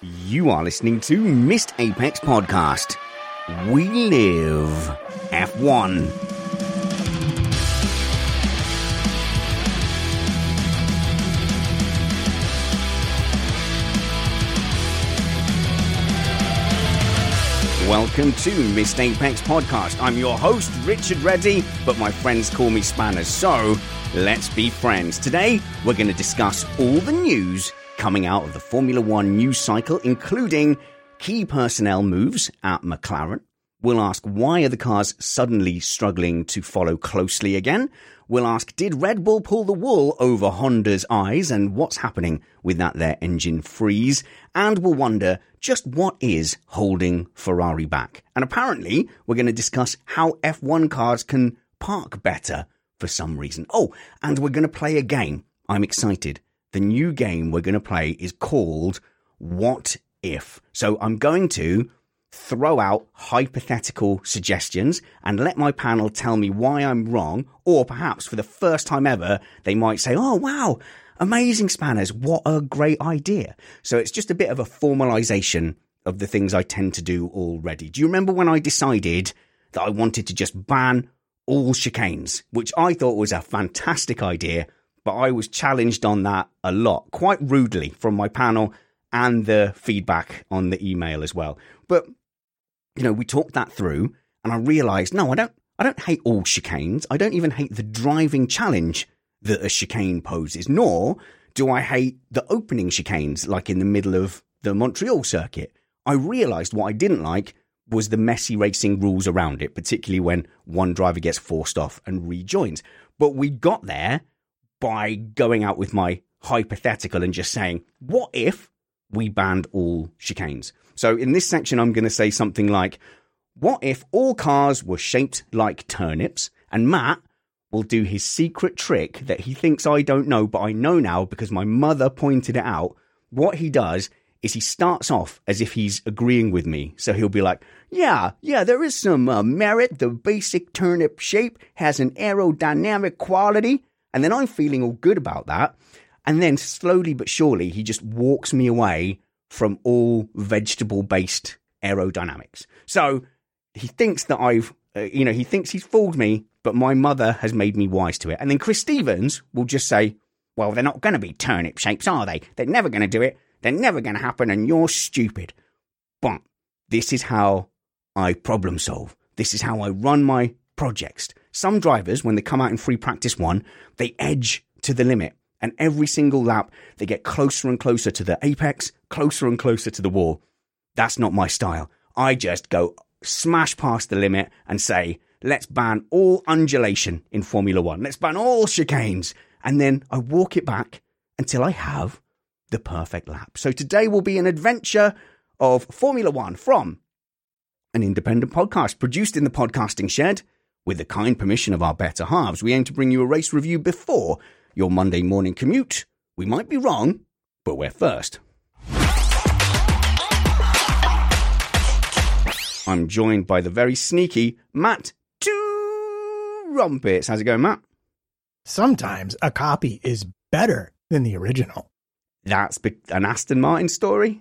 You are listening to Missed Apex Podcast. We live F1. Welcome to Missed Apex Podcast. I'm your host, Richard Reddy, but my friends call me Spanner, so let's be friends. Today, we're going to discuss all the news coming out of the Formula One news cycle, including key personnel moves at McLaren. We'll ask why are the cars suddenly struggling to follow closely again? We'll ask did Red Bull pull the wool over Honda's eyes and what's happening with that their engine freeze? And we'll wonder just what is holding Ferrari back. And apparently, we're going to discuss how F1 cars can park better for some reason. Oh, and we're going to play a game. I'm excited. The new game we're going to play is called What If. So I'm going to throw out hypothetical suggestions and let my panel tell me why I'm wrong, or perhaps for the first time ever, they might say, Oh, wow, amazing spanners. What a great idea. So it's just a bit of a formalization of the things I tend to do already. Do you remember when I decided that I wanted to just ban all chicanes, which I thought was a fantastic idea, but I was challenged on that a lot, quite rudely from my panel and the feedback on the email as well. But you know, we talked that through and I realized, no, I don't, I don't hate all chicanes. I don't even hate the driving challenge that a chicane poses, nor do I hate the opening chicanes like in the middle of the Montreal circuit. I realized what I didn't like was the messy racing rules around it, particularly when one driver gets forced off and rejoins. But we got there by going out with my hypothetical and just saying, what if we banned all chicanes? So in this section, I'm going to say something like, what if all cars were shaped like turnips? And Matt will do his secret trick that he thinks I don't know, but I know now because my mother pointed it out. What he does is he starts off as if he's agreeing with me. So he'll be like, yeah, yeah, there is some uh, merit. The basic turnip shape has an aerodynamic quality. And then I'm feeling all good about that. And then slowly but surely, he just walks me away from all vegetable based aerodynamics. So he thinks that I've, uh, you know, he thinks he's fooled me, but my mother has made me wise to it. And then Chris Stevens will just say, well, they're not going to be turnip shapes, are they? They're never going to do it. They're never going to happen, and you're stupid. But this is how I problem solve. This is how I run my projects. Some drivers, when they come out in free practice one, they edge to the limit. And every single lap, they get closer and closer to the apex, closer and closer to the wall. That's not my style. I just go smash past the limit and say, let's ban all undulation in Formula One. Let's ban all chicanes. And then I walk it back until I have the perfect lap. So today will be an adventure of Formula One from an independent podcast produced in the podcasting shed with the kind permission of our better halves. We aim to bring you a race review before your Monday morning commute. We might be wrong, but we're first. I'm joined by the very sneaky Matt Trumpets. How's it going, Matt? Sometimes a copy is better than the original. That's an Aston Martin story?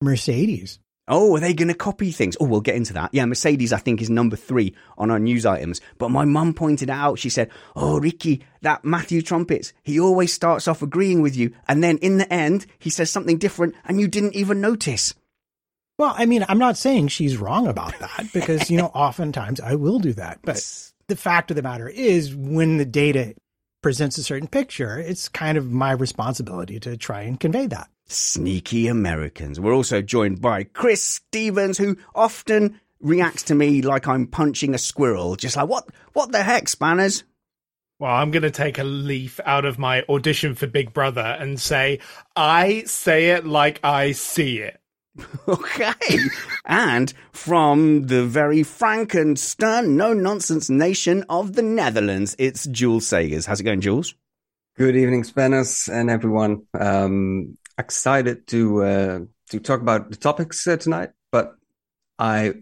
Mercedes. Oh, are they going to copy things? Oh, we'll get into that. Yeah, Mercedes, I think, is number three on our news items. But my mum pointed out, she said, Oh, Ricky, that Matthew Trumpets, he always starts off agreeing with you. And then in the end, he says something different and you didn't even notice. Well, I mean, I'm not saying she's wrong about that because, you know, oftentimes I will do that. But the fact of the matter is, when the data presents a certain picture, it's kind of my responsibility to try and convey that. Sneaky Americans. We're also joined by Chris Stevens, who often reacts to me like I'm punching a squirrel, just like, what, what the heck, Spanners? Well, I'm going to take a leaf out of my audition for Big Brother and say, I say it like I see it. Okay. and from the very frank and stern, no nonsense nation of the Netherlands, it's Jules Seegers. How's it going, Jules? Good evening, Spanners and everyone. Um, excited to uh, to talk about the topics uh, tonight, but I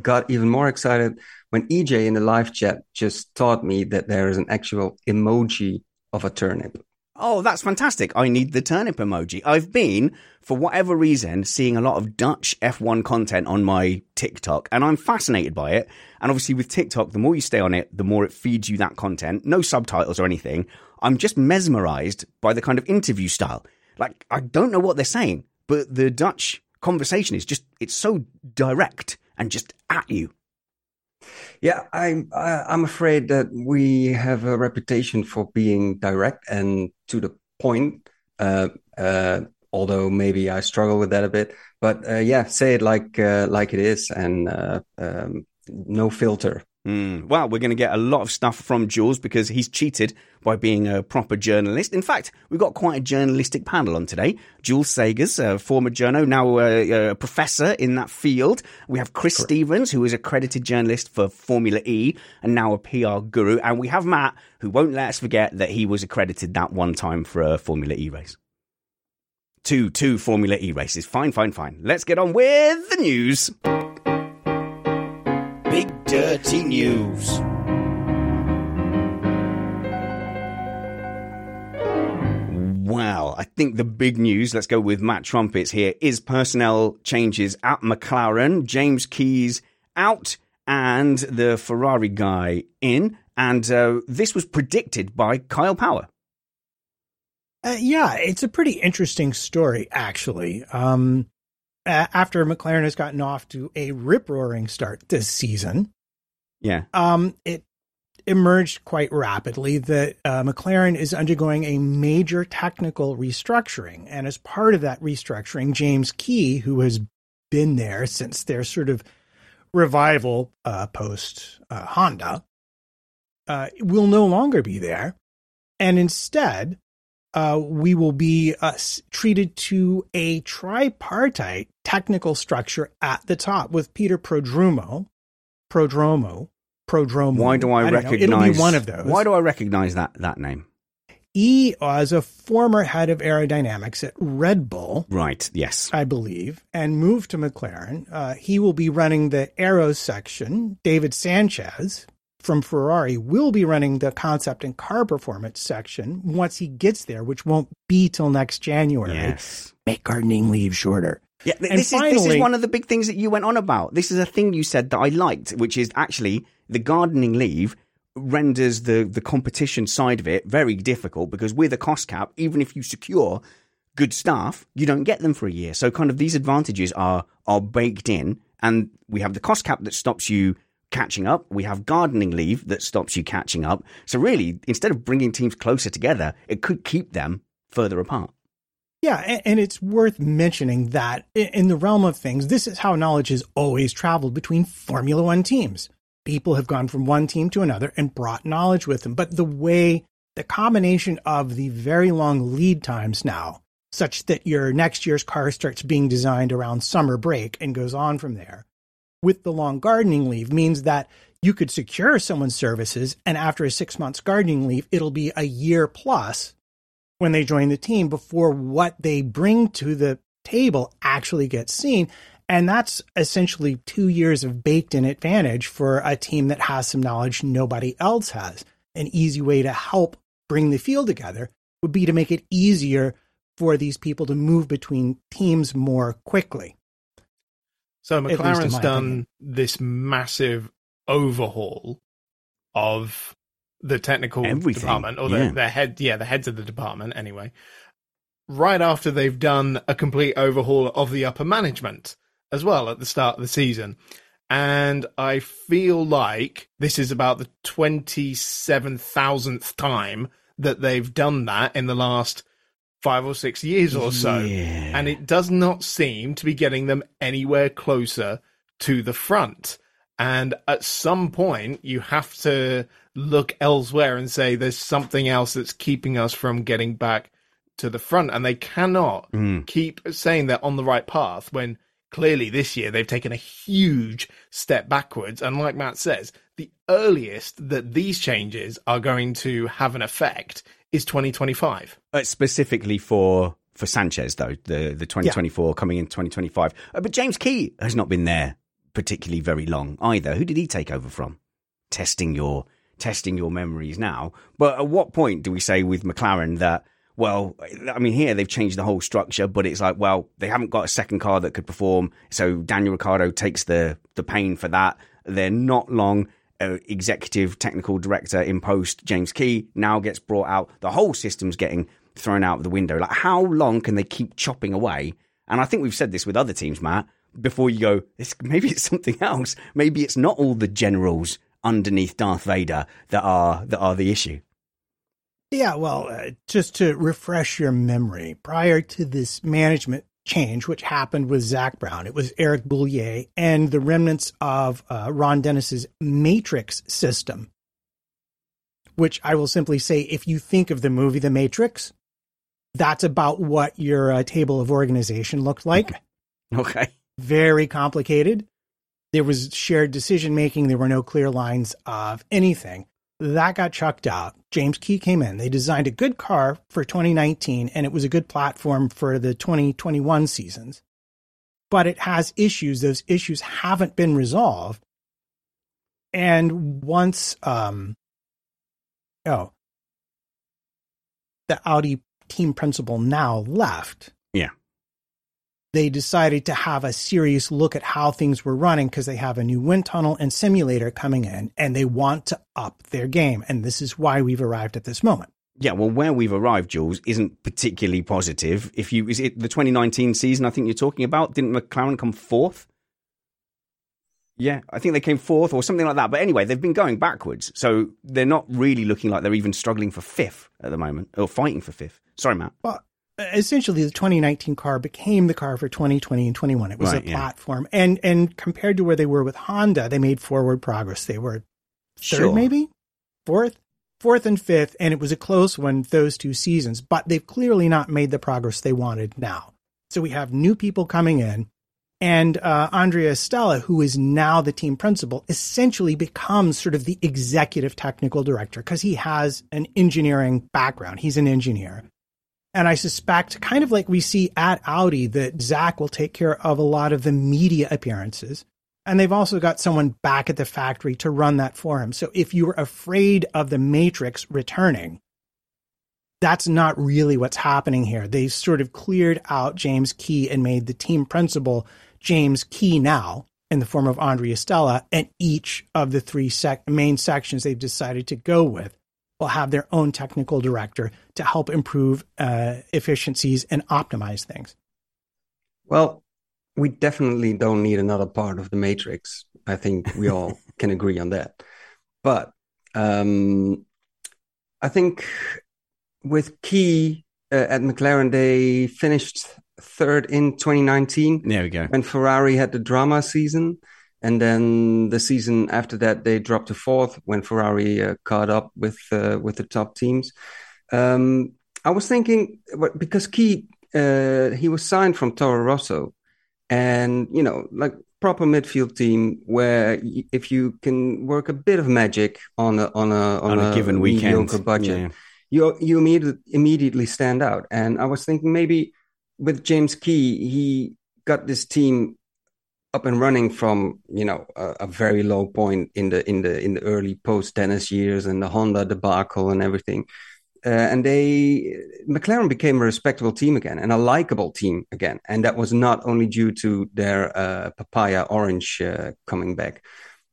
got even more excited when EJ in the live chat just taught me that there is an actual emoji of a turnip. Oh, that's fantastic. I need the turnip emoji. I've been, for whatever reason, seeing a lot of Dutch F1 content on my TikTok, and I'm fascinated by it. And obviously, with TikTok, the more you stay on it, the more it feeds you that content. No subtitles or anything. I'm just mesmerized by the kind of interview style. Like, I don't know what they're saying, but the Dutch conversation is just, it's so direct and just at you. Yeah, I'm. Uh, I'm afraid that we have a reputation for being direct and to the point. Uh, uh, although maybe I struggle with that a bit, but uh, yeah, say it like uh, like it is, and uh, um, no filter. Mm. Well, we're going to get a lot of stuff from Jules because he's cheated by being a proper journalist. In fact, we've got quite a journalistic panel on today. Jules Seegers, a former journo, now a, a professor in that field. We have Chris Correct. Stevens, who is accredited journalist for Formula E and now a PR guru. And we have Matt, who won't let us forget that he was accredited that one time for a Formula E race. Two, two Formula E races. Fine, fine, fine. Let's get on with the news. Big Dirty News. Well, I think the big news, let's go with Matt Trumpets here, is personnel changes at McLaren. James Key's out and the Ferrari guy in. And uh, this was predicted by Kyle Power. Uh, yeah, it's a pretty interesting story, actually. Um, after McLaren has gotten off to a rip roaring start this season. Yeah. Um, it emerged quite rapidly that uh, McLaren is undergoing a major technical restructuring. And as part of that restructuring, James Key, who has been there since their sort of revival uh, post uh, Honda, uh, will no longer be there. And instead, uh, we will be uh, treated to a tripartite technical structure at the top with Peter Prodromou, Prodromou, Prodromou. Why do I, I recognize? Know, it'll be one of those. Why do I recognize that that name? He was a former head of aerodynamics at Red Bull. Right, yes. I believe, and moved to McLaren. Uh, he will be running the aero section. David Sanchez, from Ferrari will be running the concept and car performance section once he gets there, which won't be till next January. Yes. Make gardening leave shorter. Yeah, this, finally, is, this is one of the big things that you went on about. This is a thing you said that I liked, which is actually the gardening leave renders the, the competition side of it very difficult because with a cost cap, even if you secure good staff, you don't get them for a year. So kind of these advantages are are baked in and we have the cost cap that stops you catching up. We have gardening leave that stops you catching up. So really, instead of bringing teams closer together, it could keep them further apart. Yeah, and it's worth mentioning that in the realm of things, this is how knowledge has always traveled between Formula One teams. People have gone from one team to another and brought knowledge with them. But the way, the combination of the very long lead times now such that your next year's car starts being designed around summer break and goes on from there. With the long gardening leave means that you could secure someone's services and after a six months gardening leave, it'll be a year plus when they join the team before what they bring to the table actually gets seen. And that's essentially two years of baked in advantage for a team that has some knowledge nobody else has. An easy way to help bring the field together would be to make it easier for these people to move between teams more quickly. So McLaren's done opinion. this massive overhaul of the technical Everything. department or the, yeah. the head yeah the heads of the department anyway right after they've done a complete overhaul of the upper management as well at the start of the season and i feel like this is about the 27,000th time that they've done that in the last five or six years or so. Yeah. And it does not seem to be getting them anywhere closer to the front. And at some point, you have to look elsewhere and say there's something else that's keeping us from getting back to the front. And they cannot mm. keep saying they're on the right path when clearly this year they've taken a huge step backwards. And like Matt says, the earliest that these changes are going to have an effect is 2025. Uh, specifically for for Sanchez though, the the 2024 yeah. coming in 2025. Uh, but James Key has not been there particularly very long either. Who did he take over from? Testing your testing your memories now. But at what point do we say with McLaren that well, I mean, here they've changed the whole structure, but it's like, well, they haven't got a second car that could perform. So Daniel Ricciardo takes the the pain for that. They're not long uh, executive technical director in post, James Key, now gets brought out. The whole system's getting thrown out of the window. Like, how long can they keep chopping away? And I think we've said this with other teams, Matt. Before you go, it's, maybe it's something else. Maybe it's not all the generals underneath Darth Vader that are that are the issue. Yeah, well, uh, just to refresh your memory, prior to this management change, which happened with Zak Brown. It was Eric Boullier and the remnants of uh, Ron Dennis's Matrix system, which I will simply say, if you think of the movie The Matrix, that's about what your uh, table of organization looked like. Okay. Very complicated. There was shared decision making. There were no clear lines of anything. That got chucked out. James Key came in. They designed a good car for 2019, and it was a good platform for the 2021 seasons. But it has issues. Those issues haven't been resolved. And once, um, oh, the Audi team principal now left. Yeah they decided to have a serious look at how things were running because they have a new wind tunnel and simulator coming in and they want to up their game. And this is why we've arrived at this moment. Yeah, well, where we've arrived, Jules, isn't particularly positive. If you is it the 2019 season? I think you're talking about. Didn't McLaren come fourth? Yeah, I think they came fourth or something like that. But anyway, they've been going backwards, so they're not really looking like they're even struggling for fifth at the moment or fighting for fifth. Sorry, Matt. Well, essentially the 2019 car became the car for 2020 and 21. It was right, a platform, yeah. and and compared to where they were with Honda, they made forward progress. They were third, sure. maybe fourth, fourth and fifth, and it was a close one those two seasons. But they've clearly not made the progress they wanted now. So we have new people coming in. And uh, Andrea Stella, who is now the team principal, essentially becomes sort of the executive technical director because he has an engineering background. He's an engineer. And I suspect, kind of like we see at Audi, that Zak will take care of a lot of the media appearances. And they've also got someone back at the factory to run that for him. So if you were afraid of the Matrix returning, that's not really what's happening here. They sort of cleared out James Key and made the team principal James Key now in the form of Andrea Stella, and each of the three sec- main sections they've decided to go with will have their own technical director to help improve uh, efficiencies and optimize things? Well, we definitely don't need another part of the matrix. I think we all can agree on that. But um, I think with Key uh, at McLaren, they finished third in 2019. There we go. When Ferrari had the drama season. And then the season after that, they dropped to fourth when Ferrari uh, caught up with uh, with the top teams. Um, I was thinking because Key uh, he was signed from Toro Rosso, and you know, like proper midfield team where if you can work a bit of magic on a on a on, on a, a, given weekend budget, yeah. you you immediately immediately stand out. And I was thinking maybe with James Key, he got this team up and running from you know a, a, very low point in the in the in the early post Dennis years and the Honda debacle and everything. Uh, and they McLaren became a respectable team again and a likable team again, and that was not only due to their uh, papaya orange uh, coming back,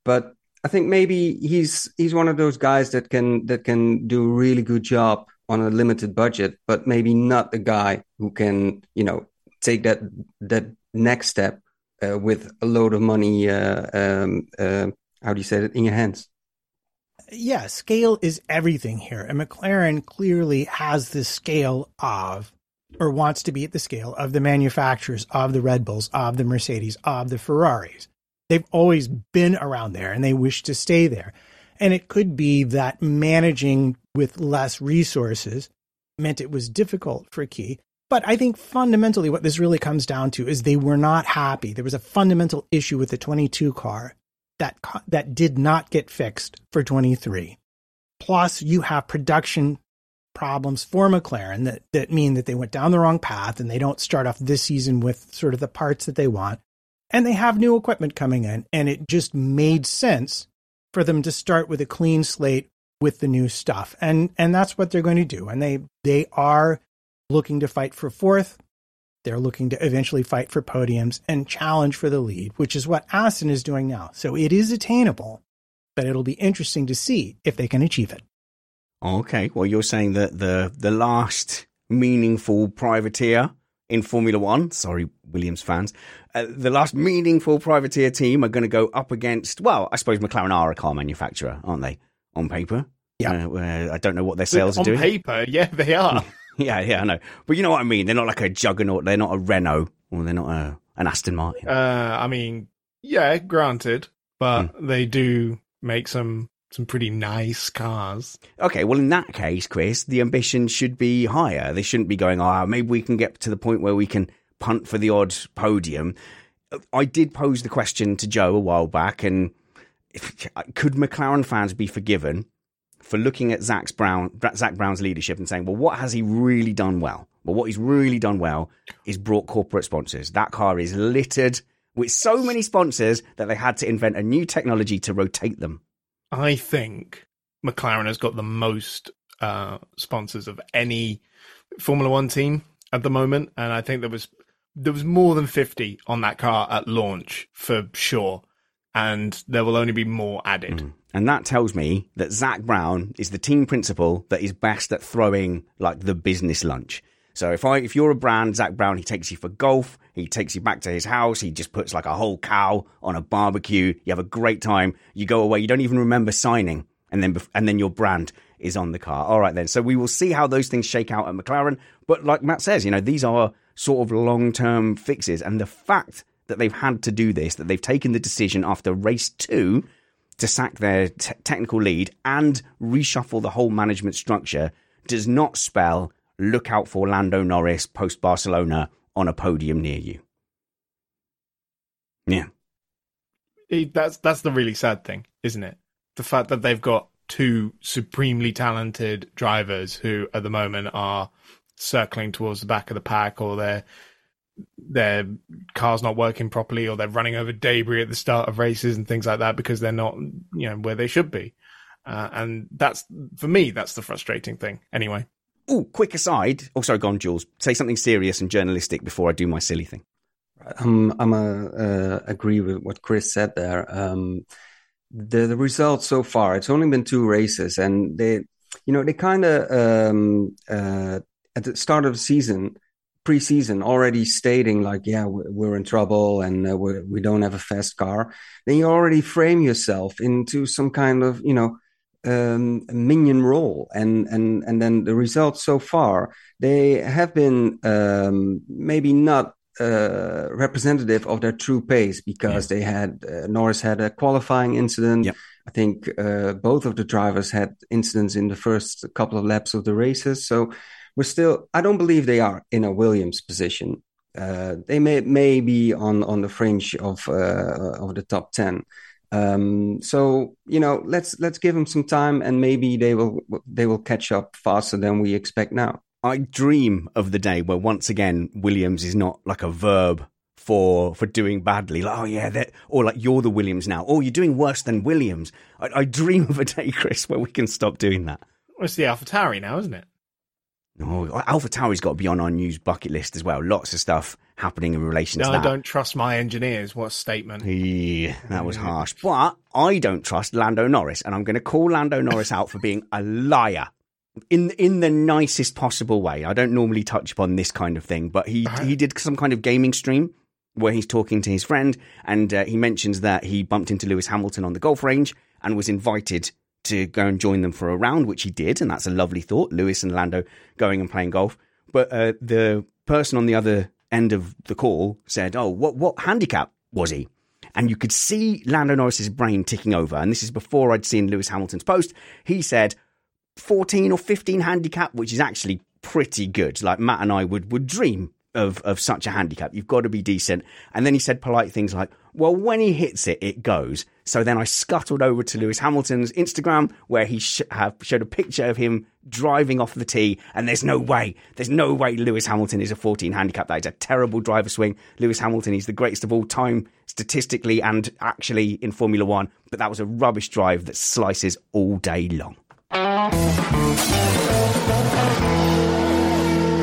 but I think maybe he's he's one of those guys that can that can do a really good job on a limited budget, but maybe not the guy who can you know take that that next step uh, with a load of money. Uh, um, uh, how do you say it in your hands? yeah, scale is everything here. And McLaren clearly has the scale of, or wants to be at the scale of the manufacturers of the Red Bulls, of the Mercedes, of the Ferraris. They've always been around there and they wish to stay there. And it could be that managing with less resources meant it was difficult for Key. But I think fundamentally what this really comes down to is they were not happy. There was a fundamental issue with the 22 car that that did not get fixed for 23. Plus, you have production problems for McLaren that, that mean that they went down the wrong path and they don't start off this season with sort of the parts that they want. And they have new equipment coming in, and it just made sense for them to start with a clean slate with the new stuff. And and that's what they're going to do. And they they are looking to fight for fourth. They're looking to eventually fight for podiums and challenge for the lead, which is what Aston is doing now. So it is attainable, but it'll be interesting to see if they can achieve it. Okay. Well, you're saying that the the last meaningful privateer in Formula One, sorry, Williams fans, uh, the last meaningful privateer team are going to go up against, well, I suppose McLaren are a car manufacturer, aren't they, on paper? Yeah. Uh, I don't know what their sales on are doing. On paper, yeah, they are. Yeah, yeah, I know. But you know what I mean? They're not like a juggernaut. They're not a Renault or they're not a, an Aston Martin. Uh, I mean, yeah, granted, but mm. they do make some some pretty nice cars. Okay, well, in that case, Chris, the ambition should be higher. They shouldn't be going, oh, maybe we can get to the point where we can punt for the odd podium. I did pose the question to Joe a while back, and if, could McLaren fans be forgiven for looking at Zak Brown, Zak Brown's leadership and saying, well, what has he really done well? Well, what he's really done well is brought corporate sponsors. That car is littered with so many sponsors that they had to invent a new technology to rotate them. I think McLaren has got the most uh, sponsors of any Formula One team at the moment, and I think there was there was more than fifty on that car at launch for sure, and there will only be more added. Mm. And that tells me that Zak Brown is the team principal that is best at throwing like the business lunch. So if I if you're a brand, Zak Brown, he takes you for golf, he takes you back to his house, he just puts like a whole cow on a barbecue, you have a great time, you go away, you don't even remember signing, and then and then your brand is on the car. All right then. So we will see how those things shake out at McLaren. But like Matt says, you know, these are sort of long term fixes. And the fact that they've had to do this, that they've taken the decision after race two to sack their t- technical lead and reshuffle the whole management structure does not spell look out for Lando Norris post Barcelona on a podium near you. Yeah. That's that's the really sad thing, isn't it? The fact that they've got two supremely talented drivers who at the moment are circling towards the back of the pack or they're their car's not working properly or they're running over debris at the start of races and things like that because they're not, you know, where they should be. Uh, and that's, for me, that's the frustrating thing. Anyway. Oh, quick aside. Oh, sorry, go on, Jules. Say something serious and journalistic before I do my silly thing. Um, I'm a, uh, agree with what Chris said there. Um, the, the results so far, it's only been two races and they, you know, they kind of, um, uh, at the start of the season, preseason already stating like, yeah, we're in trouble and uh, we're, we do not have a fast car, then you already frame yourself into some kind of, you know, um, minion role. And, and, and then the results so far, they have been um, maybe not uh, representative of their true pace because yeah. they had uh, Norris had a qualifying incident. I think uh, both of the drivers had incidents in the first couple of laps of the races. So we're still. I don't believe they are in a Williams position. Uh, they may may be on on the fringe of uh, of the top ten. Um, so you know, let's let's give them some time, and maybe they will they will catch up faster than we expect now. I dream of the day where once again Williams is not like a verb for for doing badly. Like, oh yeah, or like you're the Williams now. Oh, you're doing worse than Williams. I, I dream of a day, Chris, where we can stop doing that. Well, it's the AlphaTauri now, isn't it? No, oh, AlphaTauri's got to be on our news bucket list as well. Lots of stuff happening in relation no, to that. I don't trust my engineers. What a statement. Yeah, that was harsh. But I don't trust Lando Norris, and I'm going to call Lando Norris out for being a liar in in the nicest possible way. I don't normally touch upon this kind of thing, but he he did some kind of gaming stream where he's talking to his friend, and uh, he mentions that he bumped into Lewis Hamilton on the golf range and was invited to go and join them for a round, which he did, and that's a lovely thought. Lewis and Lando going and playing golf, but uh, the person on the other end of the call said, "Oh, what what handicap was he?" And you could see Lando Norris's brain ticking over. And this is before I'd seen Lewis Hamilton's post. He said 14 or 15 handicap, which is actually pretty good. Like Matt and I would would dream of of such a handicap. You've got to be decent. And then he said polite things like, "Well, when he hits it, it goes." So then I scuttled over to Lewis Hamilton's Instagram, where he sh- have showed a picture of him driving off the tee. And there's no way, there's no way Lewis Hamilton is a 14 handicap. That is a terrible driver swing. Lewis Hamilton, he's the greatest of all time, statistically and actually in Formula One. But that was a rubbish drive that slices all day long.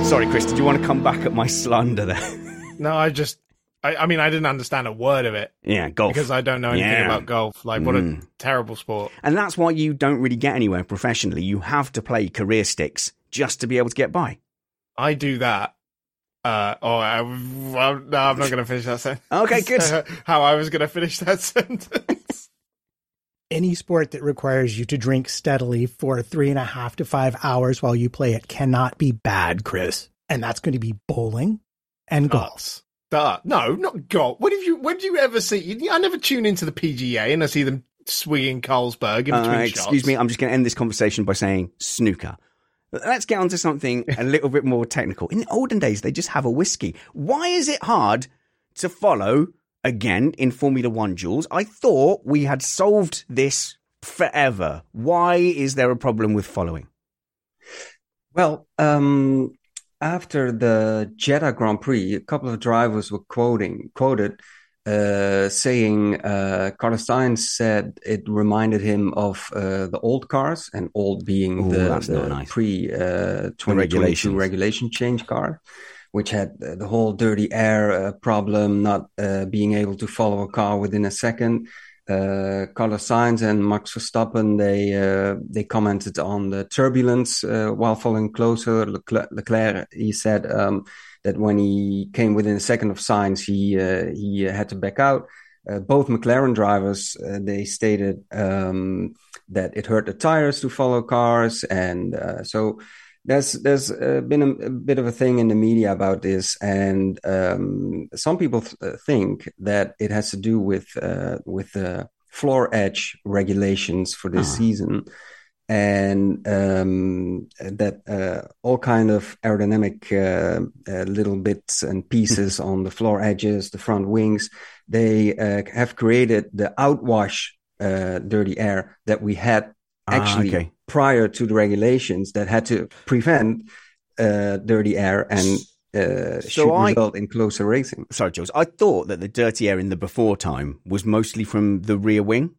Sorry, Chris, did you want to come back at my slander there? no, I just, I, I, mean, I didn't understand a word of it. Yeah, golf. Because I don't know anything yeah. about golf. Like, what mm. a terrible sport. And that's why you don't really get anywhere professionally. You have to play career sticks just to be able to get by. I do that. Uh, oh, I, well, no, I'm not going to finish that sentence. okay, good. How I was going to finish that sentence any sport that requires you to drink steadily for three and a half to five hours while you play it cannot be bad, Chris. And that's going to be bowling and golf. Uh, no, not golf. When have you? When do you ever see? I never tune into the PGA and I see them swinging Carlsberg in between uh, Excuse shots. me, I'm just going to end this conversation by saying snooker. Let's get on to something a little bit more technical. In the olden days, they just have a whiskey. Why is it hard to follow again in Formula One, Jules. I thought we had solved this forever. Why is there a problem with following? Well, um, after the Jeddah Grand Prix, a couple of drivers were quoting quoted uh, saying uh, Carlos Sainz said it reminded him of uh, the old cars, and old being Ooh, the, the nice. pre uh, 2022 regulation change car which had the whole dirty air uh, problem, not uh, being able to follow a car within a second. Uh, Carlos Sainz and Max Verstappen they uh, they commented on the turbulence uh, while following closer. Leclerc, Leclerc he said um, that when he came within a second of Sainz, he uh, he had to back out. both McLaren drivers they stated um, that it hurt the tires to follow cars, and so there's there's uh, been a, a, bit of a thing in the media about this, and um, some people th- uh, think that it has to do with uh, with the floor edge regulations for this uh-huh. season, and um, that uh, all kind of aerodynamic uh, uh, little bits and pieces on the floor edges, the front wings, they have created the outwash dirty air that we had actually ah, okay prior to the regulations that had to prevent uh, dirty air and uh, so should I, result in closer racing. Sorry, Jules. I thought that the dirty air in the before time was mostly from the rear wing,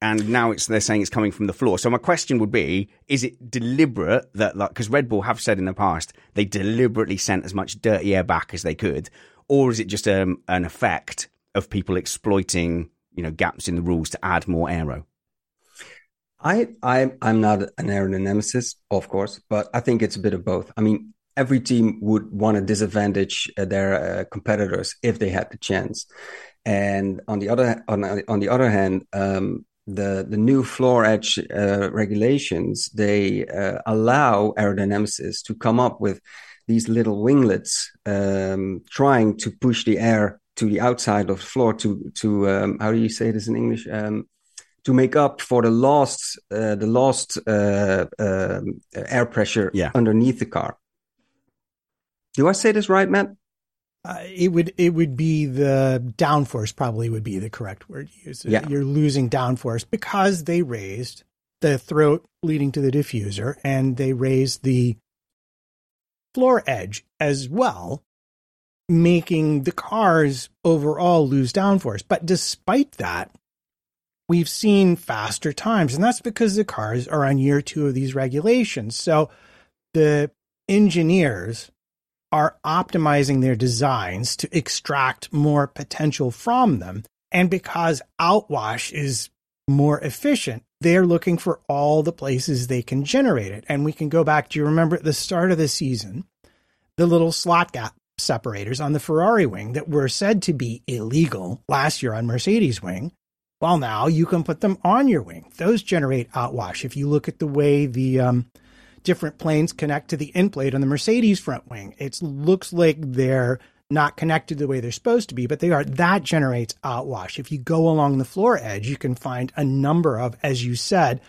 and now it's they're saying it's coming from the floor. So my question would be: Is it deliberate that, like, because Red Bull have said in the past they deliberately sent as much dirty air back as they could, or is it just um, an effect of people exploiting, you know, gaps in the rules to add more aero? I, I, I'm not an aerodynamicist, of course, but I think it's a bit of both. I mean, every team would want to disadvantage uh, their uh, competitors if they had the chance. And on the other on, on the other hand, um, the the new floor edge uh, regulations they uh, allow aerodynamicists to come up with these little winglets, um, trying to push the air to the outside of the floor to to um, how do you say this in English? Um, to make up for the lost uh, the lost uh, uh, air pressure Yeah. underneath the car. Do I say this right, Matt? Uh, it would it would be the downforce probably would be the correct word to use. Yeah. You're losing downforce because they raised the throat leading to the diffuser and they raised the floor edge as well, making the cars overall lose downforce. But despite that, we've seen faster times, and that's because the cars are on year two of these regulations. So the engineers are optimizing their designs to extract more potential from them. And because outwash is more efficient, they're looking for all the places they can generate it. And we can go back. Do you remember at the start of the season, the little slot gap separators on the Ferrari wing that were said to be illegal last year on Mercedes wing? Well, now you can put them on your wing. Those generate outwash. If you look at the way the um, different planes connect to the end plate on the Mercedes front wing. It looks like they're not connected the way they're supposed to be, but they are. That generates outwash. If you go along the floor edge, you can find a number of, as you said,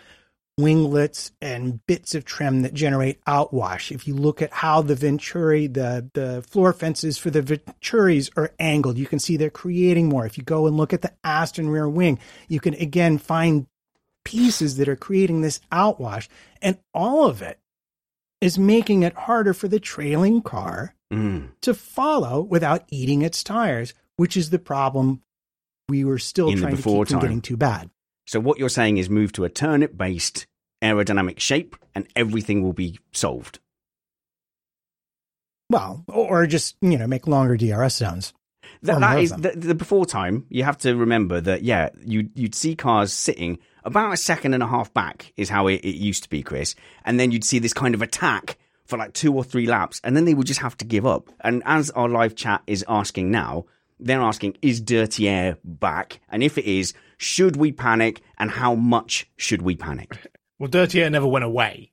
winglets and bits of trim that generate outwash. If you look at how the Venturi, the, the floor fences for the Venturis are angled, you can see they're creating more. If you go and look at the Aston rear wing, you can again find pieces that are creating this outwash, and all of it is making it harder for the trailing car Mm. to follow without eating its tires, which is the problem we were still In trying to keep from getting too bad. So what you're saying is move to a turnip based aerodynamic shape and everything will be solved. Well, or just, you know, make longer DRS zones. That, that is the, the before time. You have to remember that, yeah, you, you'd see cars sitting about a second and a half back is how it, it used to be, Chris. And then you'd see this kind of attack for like two or three laps, and then they would just have to give up. And as our live chat is asking now, they're asking, is dirty air back? And if it is, should we panic? And how much should we panic? Well, dirty air never went away.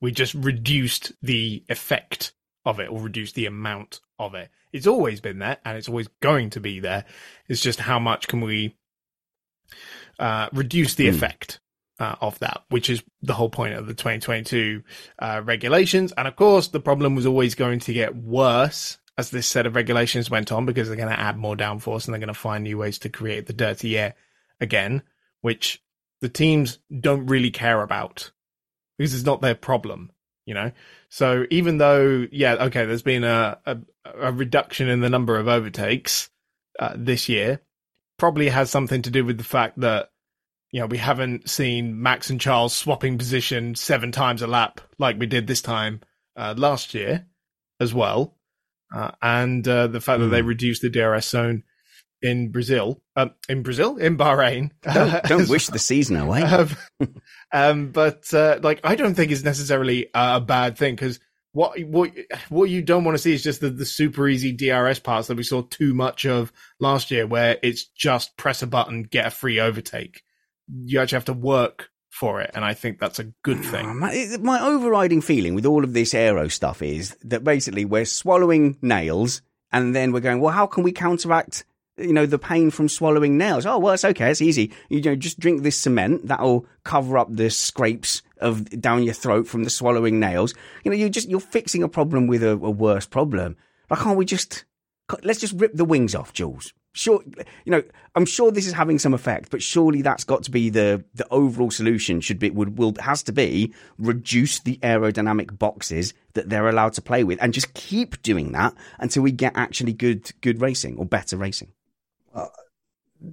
We just reduced the effect of it or reduced the amount of it. It's always been there and it's always going to be there. It's just how much can we uh, reduce the Hmm. effect uh, of that, which is the whole point of the 2022 uh, regulations. And of course, the problem was always going to get worse as this set of regulations went on because they're going to add more downforce and they're going to find new ways to create the dirty air again, which the teams don't really care about because it's not their problem, you know. So even though, yeah, okay, there's been a a, a reduction in the number of overtakes uh, this year, probably has something to do with the fact that you know we haven't seen Max and Charles swapping position seven times a lap like we did this time uh, last year as well, uh, and uh, the fact that they Hmm. reduced the DRS zone in Brazil, um, in Brazil, in Bahrain. Don't, don't wish the season away. um, um, but uh, like, I don't think it's necessarily a bad thing because what what what you don't want to see is just the, the super easy DRS parts that we saw too much of last year, where it's just press a button, get a free overtake. You actually have to work for it, and I think that's a good Oh, thing. my, my overriding feeling with all of this aero stuff is that basically we're swallowing nails and then we're going, well, how can we counteract, you know, the pain from swallowing nails? Oh, well, it's okay. It's easy. You know, just drink this cement. That'll cover up the scrapes of down your throat from the swallowing nails. You know, you're just, you're fixing a problem with a, a worse problem. Like, can't we just, let's just rip the wings off, Jules. Sure, you know, I'm sure this is having some effect, but surely that's got to be the the overall solution. Should be would will has to be reduce the aerodynamic boxes that they're allowed to play with, and just keep doing that until we get actually good good racing or better racing.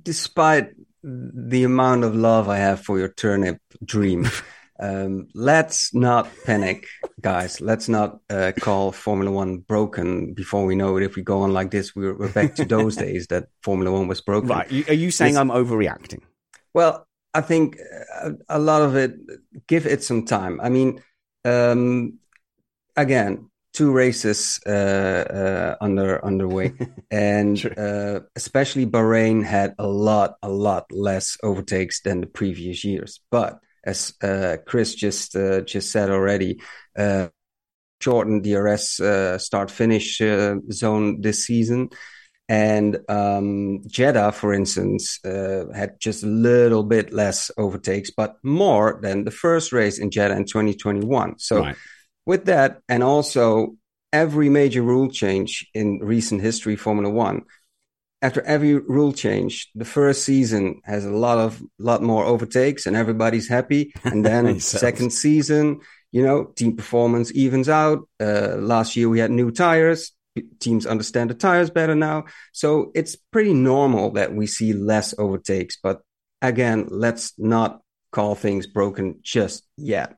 Despite the amount of love I have for your turnip dream, um, let's not panic, guys. Let's not uh, call Formula One broken before we know it. If we go on like this, we're, we're back to those days that Formula One was broken. Right? Are you saying. I'm overreacting? Well, I think a, a lot of it, give it some time. I mean, um, again, two races uh, uh, under underway, and Sure. uh, especially Bahrain had a lot, a lot less overtakes than the previous years. But as uh, Chris just uh, just said already, uh, shortened DRS uh, start finish uh, zone this season. And um, Jeddah, for instance, uh, had just a little bit less overtakes, but more than the first race in Jeddah in 2021. So, right. With that, and also every major rule change in recent history, Formula One, after every rule change, the first season has a lot of lot more overtakes, and everybody's happy. And then second season, you know, team performance evens out. Uh, last year we had new tires teams understand the tires better now. So it's pretty normal that we see less overtakes. But again, let's not call things broken just yet.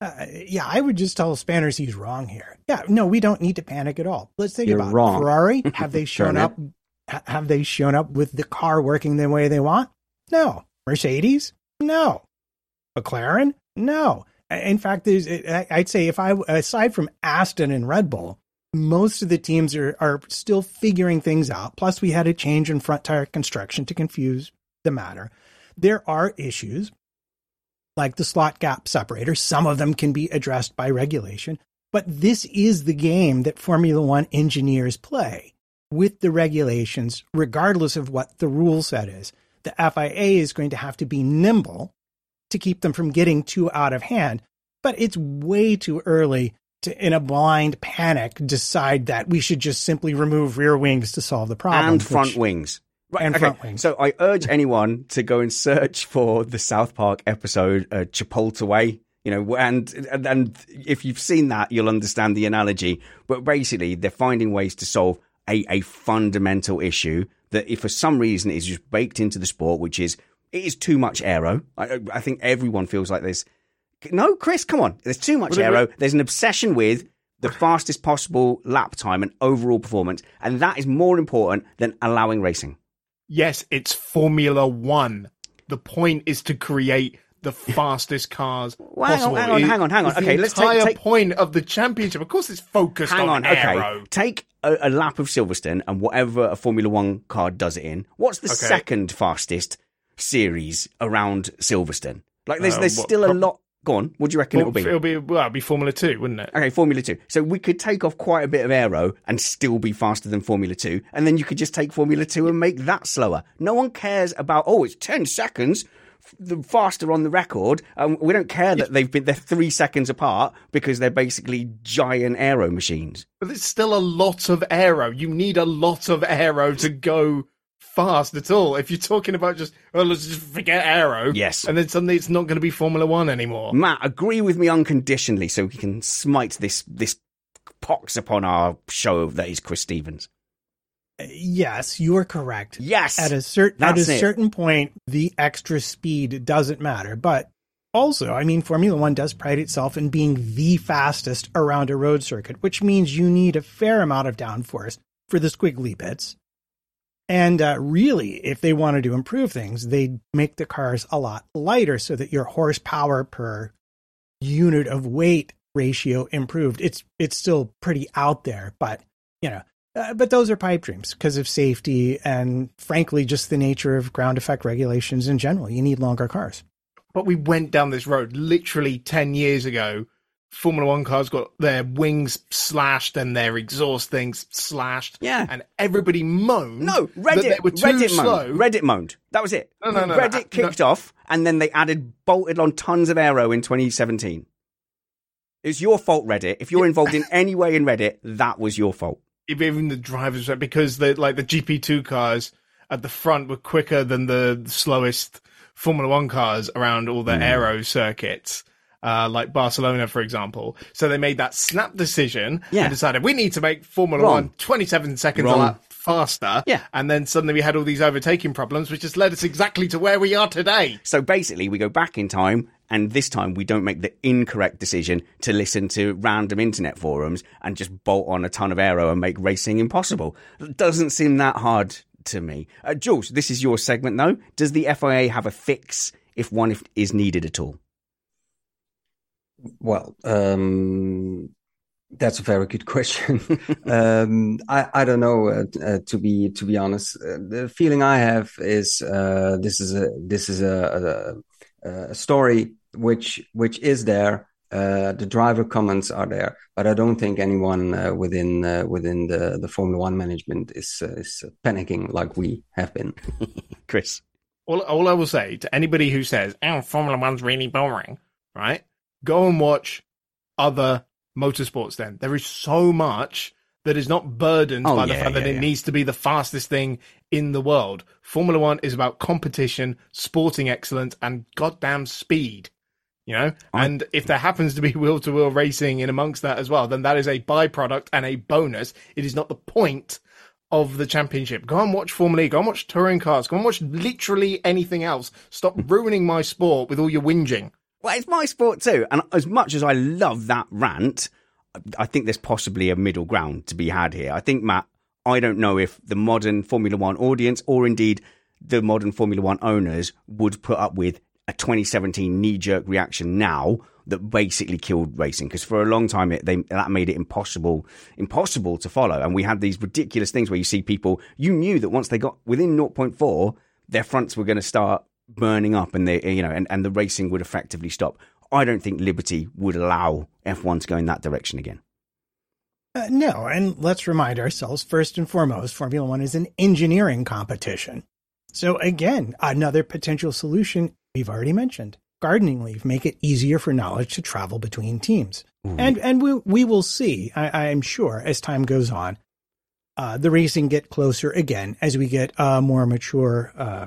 Uh, yeah, I would just tell Spanners he's wrong here. Yeah, no, we don't need to panic at all. Let's think You're about wrong. Ferrari. Have they shown up? Have they shown up with the car working the way they want? No. Mercedes? No. McLaren? No. In fact, there's, I'd say if I, aside from Aston and Red Bull, most of the teams are, are still figuring things out. Plus, we had a change in front tire construction to confuse the matter. There are issues like the slot gap separator. Some of them can be addressed by regulation, but this is the game that Formula One engineers play with the regulations, regardless of what the rule set is. The FIA is going to have to be nimble to keep them from getting too out of hand, but it's way too early to, in a blind panic, decide that we should just simply remove rear wings to solve the problem. And front which, wings. Right, and okay. front wings. So I urge anyone to go and search for the South Park episode, uh, Chipotle Way. You know, and, and and if you've seen that, you'll understand the analogy. But basically, they're finding ways to solve a, a fundamental issue that, if for some reason, is just baked into the sport, which is it is too much aero. I, I think everyone feels like this no, Chris, come on. There's too much aero. There's an obsession with the fastest possible lap time and overall performance, and that is more important than allowing racing. Yes, it's Formula One. The point is to create the fastest cars well, possible. Hang on, hang on, hang on. okay, let's take, take point of the championship. Of course, it's focused hang on, on aero. Okay, take a, a, lap of Silverstone and whatever a Formula One car does it in. What's the okay. second fastest series around Silverstone? Like, there's uh, there's what, still a lot Go on. What do you reckon well, it'll be? It'll be well, it'll be Formula Two, wouldn't it? Okay, Formula Two. So we could take off quite a bit of aero and still be faster than Formula Two, and then you could just take Formula Two and make that slower. No one cares about. Oh, it's ten seconds the faster on the record. Um, we don't care that they've been they're three seconds apart because they're basically giant aero machines. But there's still a lot of aero. You need a lot of aero to go fast at all. If you're talking about just, well, let's just forget aero. Yes. And then suddenly it's not going to be Formula One anymore. Matt, agree with me unconditionally so we can smite this, this pox upon our show that is Chris Stevens. Uh, yes, you are correct. Yes. At a certain at a it. certain point, the extra speed doesn't matter. But also, I mean, Formula One does pride itself in being the fastest around a road circuit, which means you need a fair amount of downforce for the squiggly bits. And uh, really, if they wanted to improve things, they'd make the cars a lot lighter so that your horsepower per unit of weight ratio improved. It's it's still pretty out there, but you know, uh, but those are pipe dreams because of safety and frankly just the nature of ground effect regulations in general. You need longer cars. But we went down this road literally 10 years ago Formula One cars got their wings slashed and their exhaust things slashed. Yeah. And everybody moaned. No, Reddit, Reddit slow. moaned. Reddit moaned. That was it. No, no, no. Reddit no, kicked no. off and then they added, bolted on tons of aero in 2017. It's your fault, Reddit. If you're involved in any way in Reddit, that was your fault. Even the drivers, because the like the GP2 cars at the front were quicker than the slowest Formula One cars around all the mm. aero circuits uh, like Barcelona, for example. So they made that snap decision yeah. and decided we need to make Formula Wrong. One 27 seconds Wrong. a lap faster. Yeah. And then suddenly we had all these overtaking problems, which just led us exactly to where we are today. So basically, we go back in time. And this time we don't make the incorrect decision to listen to random internet forums and just bolt on a ton of aero and make racing impossible. It doesn't seem that hard to me. Uh, Jules, this is your segment though. Does the FIA have a fix if one is needed at all? Well, um, that's a very good question. um, I, I don't know. Uh, uh, to be to be honest, uh, the feeling I have is uh, this is a this is a, a, a, story which which is there Uh, the driver comments are there, but I don't think anyone uh, within uh, within the, the Formula One management is uh, is panicking like we have been. Chris, all, all I will say to anybody who says, "Oh, Formula One's really boring," right? Go and watch other motorsports. Then there is so much that is not burdened Oh, by the yeah, fact that yeah, it yeah. needs to be the fastest thing in the world. Formula One is about competition, sporting excellence, and goddamn speed. You know, I- and if there happens to be wheel to wheel racing in amongst that as well, then that is a byproduct and a bonus. It is not the point of the championship. Go and watch Formula E. Go and watch touring cars. Go and watch literally anything else. Stop mm. ruining my sport with all your whinging. Well, it's my sport too. And as much as I love that rant, I think there's possibly a middle ground to be had here. I think, Matt, I don't know if the modern Formula One audience or indeed the modern Formula One owners would put up with a 2017 knee jerk reaction now that basically killed racing because for a long time it, they, that made it impossible impossible to follow and we had these ridiculous things where you see people you knew that once they got within 0.4 their fronts were going to start burning up and they you know and, and the racing would effectively stop i don't think liberty would allow f1 to go in that direction again Uh, no, and let's remind ourselves first and foremost, Formula One is an engineering competition. So again, another potential solution we've already mentioned: gardening leave, make it easier for knowledge to travel between teams. And and we we will see. I, I'm sure as time goes on, uh, the racing get closer again as we get a more mature uh,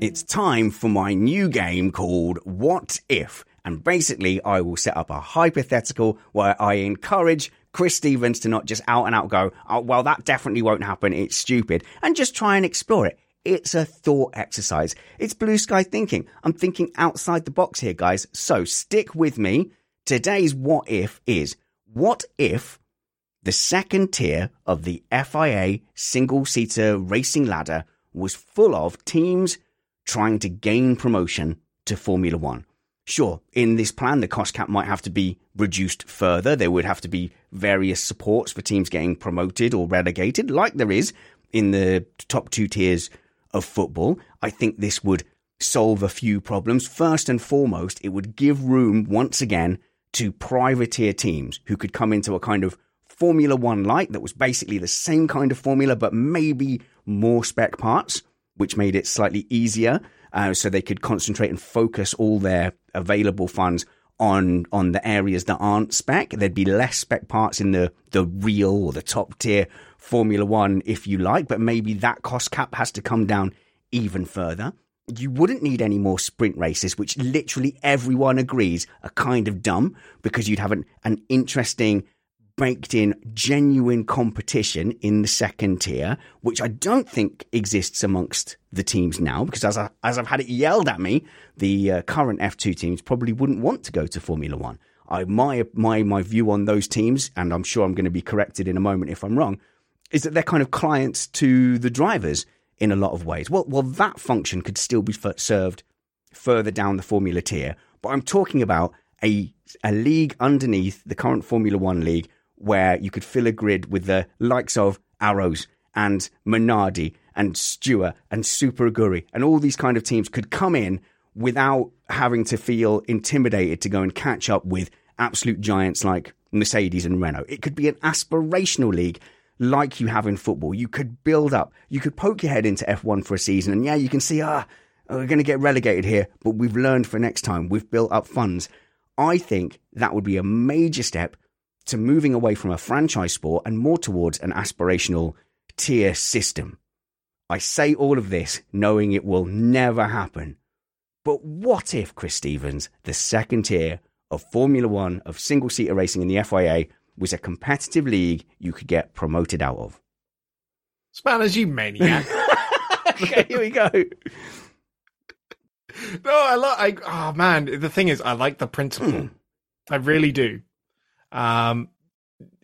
It's time for my new game called What If? And basically, I will set up a hypothetical where I encourage Chris Stevens to not just out and out go, oh, well, that definitely won't happen. It's stupid. And just try and explore it. It's a thought exercise. It's blue sky thinking. I'm thinking outside the box here, guys. So stick with me. Today's What If is what if the second tier of the FIA single seater racing ladder was full of teams trying to gain promotion to Formula One. Sure, in this plan, the cost cap might have to be reduced further. There would have to be various supports for teams getting promoted or relegated, like there is in the top two tiers of football. I think this would solve a few problems. First and foremost, it would give room once again to privateer teams who could come into a kind of Formula One light that was basically the same kind of formula, but maybe more spec parts, which made it slightly easier. Uh, so they could concentrate and focus all their available funds on on the areas that aren't spec. There'd be less spec parts in the the real or the top tier Formula One, if you like, but maybe that cost cap has to come down even further. You wouldn't need any more sprint races, which literally everyone agrees are kind of dumb because you'd have an, an interesting baked in genuine competition in the second tier, which I don't think exists amongst the teams now, because as, I, as I've had it yelled at me, the uh, current F2 teams probably wouldn't want to go to Formula One. I, my, my, my view on those teams, and I'm sure I'm going to be corrected in a moment if I'm wrong, is that they're kind of clients to the drivers in a lot of ways. Well, well, that function could still be f- served further down the Formula tier, but I'm talking about a a league underneath the current Formula One league where you could fill a grid with the likes of Arrows and Minardi and Stewart and Super Aguri and all these kind of teams could come in without having to feel intimidated to go and catch up with absolute giants like Mercedes and Renault. It could be an aspirational league like you have in football. You could build up, you could poke your head into F1 for a season, and yeah, you can see, ah, we're going to get relegated here, but we've learned for next time. We've built up funds. I think that would be a major step to moving away from a franchise sport and more towards an aspirational tier system. I say all of this knowing it will never happen. But what if, Chris Stevens, the second tier of Formula One, of single seater racing in the FIA, was a competitive league you could get promoted out of? Spanners, you maniac. okay, here we go. no, I like. Oh man, the thing is, I like the principle. Mm. I really do. Um,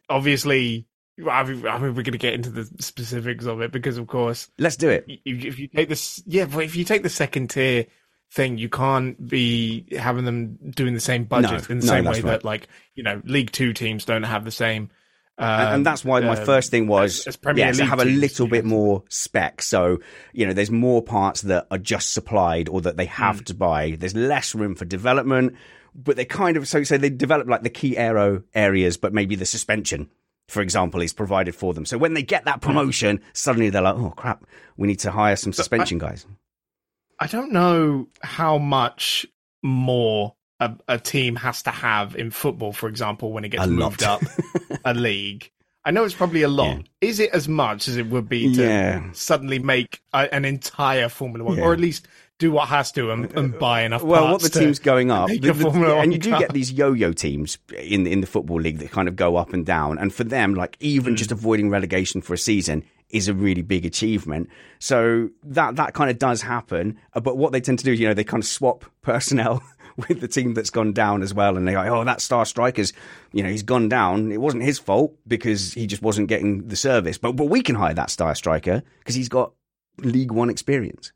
obviously, I mean, I mean we're going to get into the specifics of it because, of course, let's do it. If you take this, yeah, but if you take the second tier thing, you can't be having them doing the same budget no, in the no, same way right. that, like, you know, League Two teams don't have the same. Um, and that's why my uh, first thing was as, as yeah, to have a little bit more spec. So, you know, there's more parts that are just supplied or that they have mm. to buy. There's less room for development, but they kind of, so, so they develop like the key aero areas, but maybe the suspension, for example, is provided for them. So when they get that promotion, suddenly they're like, oh crap, we need to hire some suspension I, guys. I don't know how much more a, a, team has to have in football, for example, when it gets a moved lot. up a league. I know it's probably a lot. Yeah. Is it as much as it would be to yeah. suddenly make a, an entire Formula One, yeah. or at least do what has to and, and buy enough? Well, what the team's going up, the, the, and you do car. get these yo-yo teams in in the football league that kind of go up and down, and for them, like even mm. just avoiding relegation for a season is a really big achievement. So that that kind of does happen. Uh, but what they tend to do, you know, they kind of swap personnel with the team that's gone down as well. And they're like, oh, that star striker's, you know, he's gone down. It wasn't his fault because he just wasn't getting the service. But but we can hire that star striker because he's got League One experience.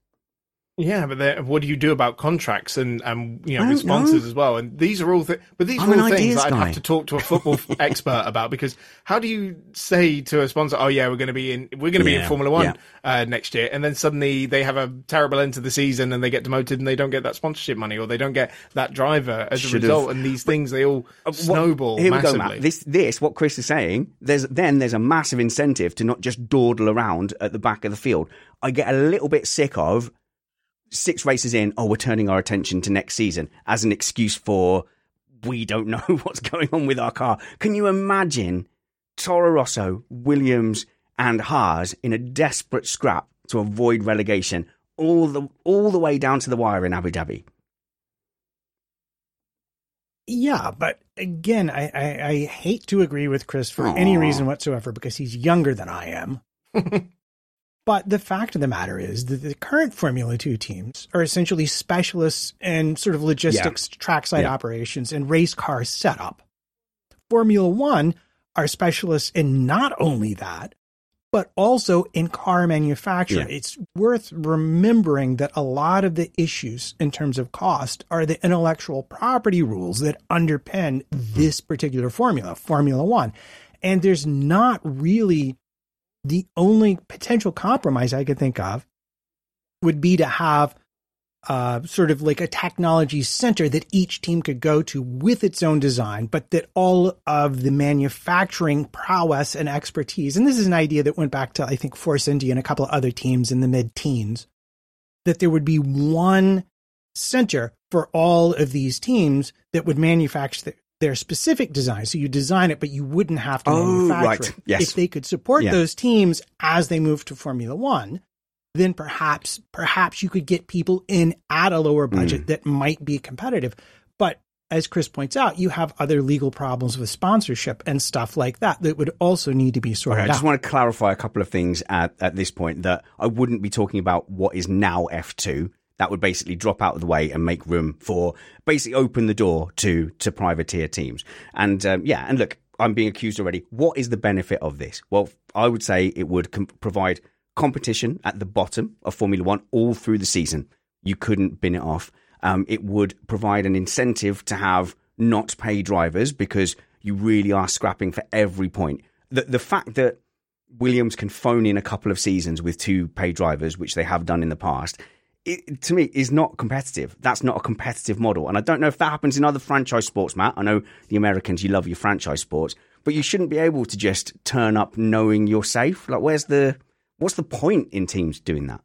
Yeah, but what do you do about contracts and, and you know sponsors know. as well? And these are all th- but these I'm are all things that I'd guy. have to talk to a football expert about because how do you say to a sponsor, "Oh yeah, we're going to be in we're going to be in Formula One yeah. uh, next year," and then suddenly they have a terrible end to the season and they get demoted and they don't get that sponsorship money or they don't get that driver as Should've- a result, and these things they all Uh, what- snowball Here massively. we go, Matt. This, this, what Chris is saying. There's then there's a massive incentive to not just dawdle around at the back of the field. I get a little bit sick of six races in. Oh, we're turning our attention to next season as an excuse for we don't know what's going on with our car. Can you imagine Toro Rosso, Williams, and Haas in a desperate scrap to avoid relegation all the all the way down to the wire in Abu Dhabi? Yeah, but again, I, I, I hate to agree with Chris for any reason whatsoever because he's younger than I am. but the fact of the matter is that the current Formula Two teams are essentially specialists in sort of logistics, trackside Yeah. operations, and race car setup. Formula One are specialists in not only that, but also in car manufacture. Yeah. It's worth remembering that a lot of the issues in terms of cost are the intellectual property rules that underpin mm-hmm. this particular formula, Formula One. And there's not really the only potential compromise I could think of would be to have uh, sort of like a technology center that each team could go to with its own design, but that all of the manufacturing prowess and expertise, and this is an idea that went back to, I think, Force India and a couple of other teams in the mid teens, that there would be one center for all of these teams that would manufacture their, specific design. So you design it, but you wouldn't have to Oh, manufacture right. it. Yes. If they could support Yeah. those teams as they move to Formula One, then perhaps perhaps you could get people in at a lower Hmm. budget that might be competitive. But as Chris points out, you have other legal problems with sponsorship and stuff like that that would also need to be sorted okay, I just out. want to clarify a couple of things at, at this point that I wouldn't be talking about what is now F2. That would basically drop out of the way and make room for basically open the door to to privateer teams. And um, yeah, and look, I'm being accused already. What is the benefit of this? Well, I would say it would com- provide competition at the bottom of Formula One all through the season. You couldn't bin it off um, it would provide an incentive to have not pay drivers because you really are scrapping for every point. The, the fact that Williams can phone in a couple of seasons with two pay drivers, which they have done in the past, it, to me is not competitive. That's not a competitive model. And I don't know if that happens in other franchise sports, Matt. I know the Americans, you love your franchise sports, but you shouldn't be able to just turn up knowing you're safe. Like, where's the, what's the point in teams doing that?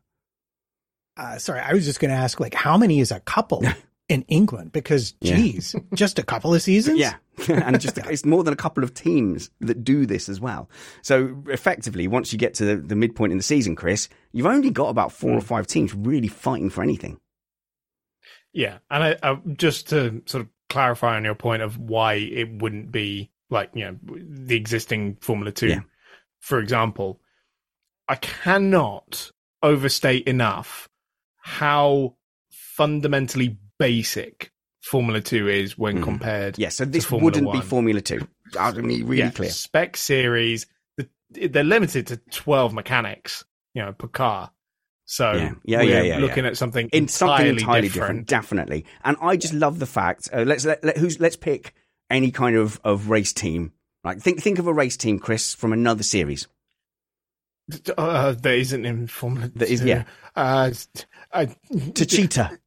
Uh, sorry, I was just going to ask, like, how many is a couple in England? Because, geez, yeah. just a couple of seasons. Yeah, and just it's more than a couple of teams that do this as well. So effectively, once you get to the, the midpoint in the season, Chris, you've only got about four mm. or five teams really fighting for anything. Yeah, and I, I, just to sort of clarify on your point of why it wouldn't be like you know the existing Formula Two, yeah. for example, I cannot overstate enough how fundamentally basic Formula Two is when mm. compared. Yeah, so this wouldn't 1. be Formula Two. I mean, really yeah, clear. Spec series, they're limited to twelve mechanics, you know, per car. So yeah, yeah, yeah, yeah looking yeah. at something in something entirely different. different. definitely. And I just love the fact. Uh, let's let, let, who's let's pick any kind of of race team. Like think think of a race team, Chris, from another series. Uh, there isn't in Formula. There is, yeah. Uh, I, to Cheetah.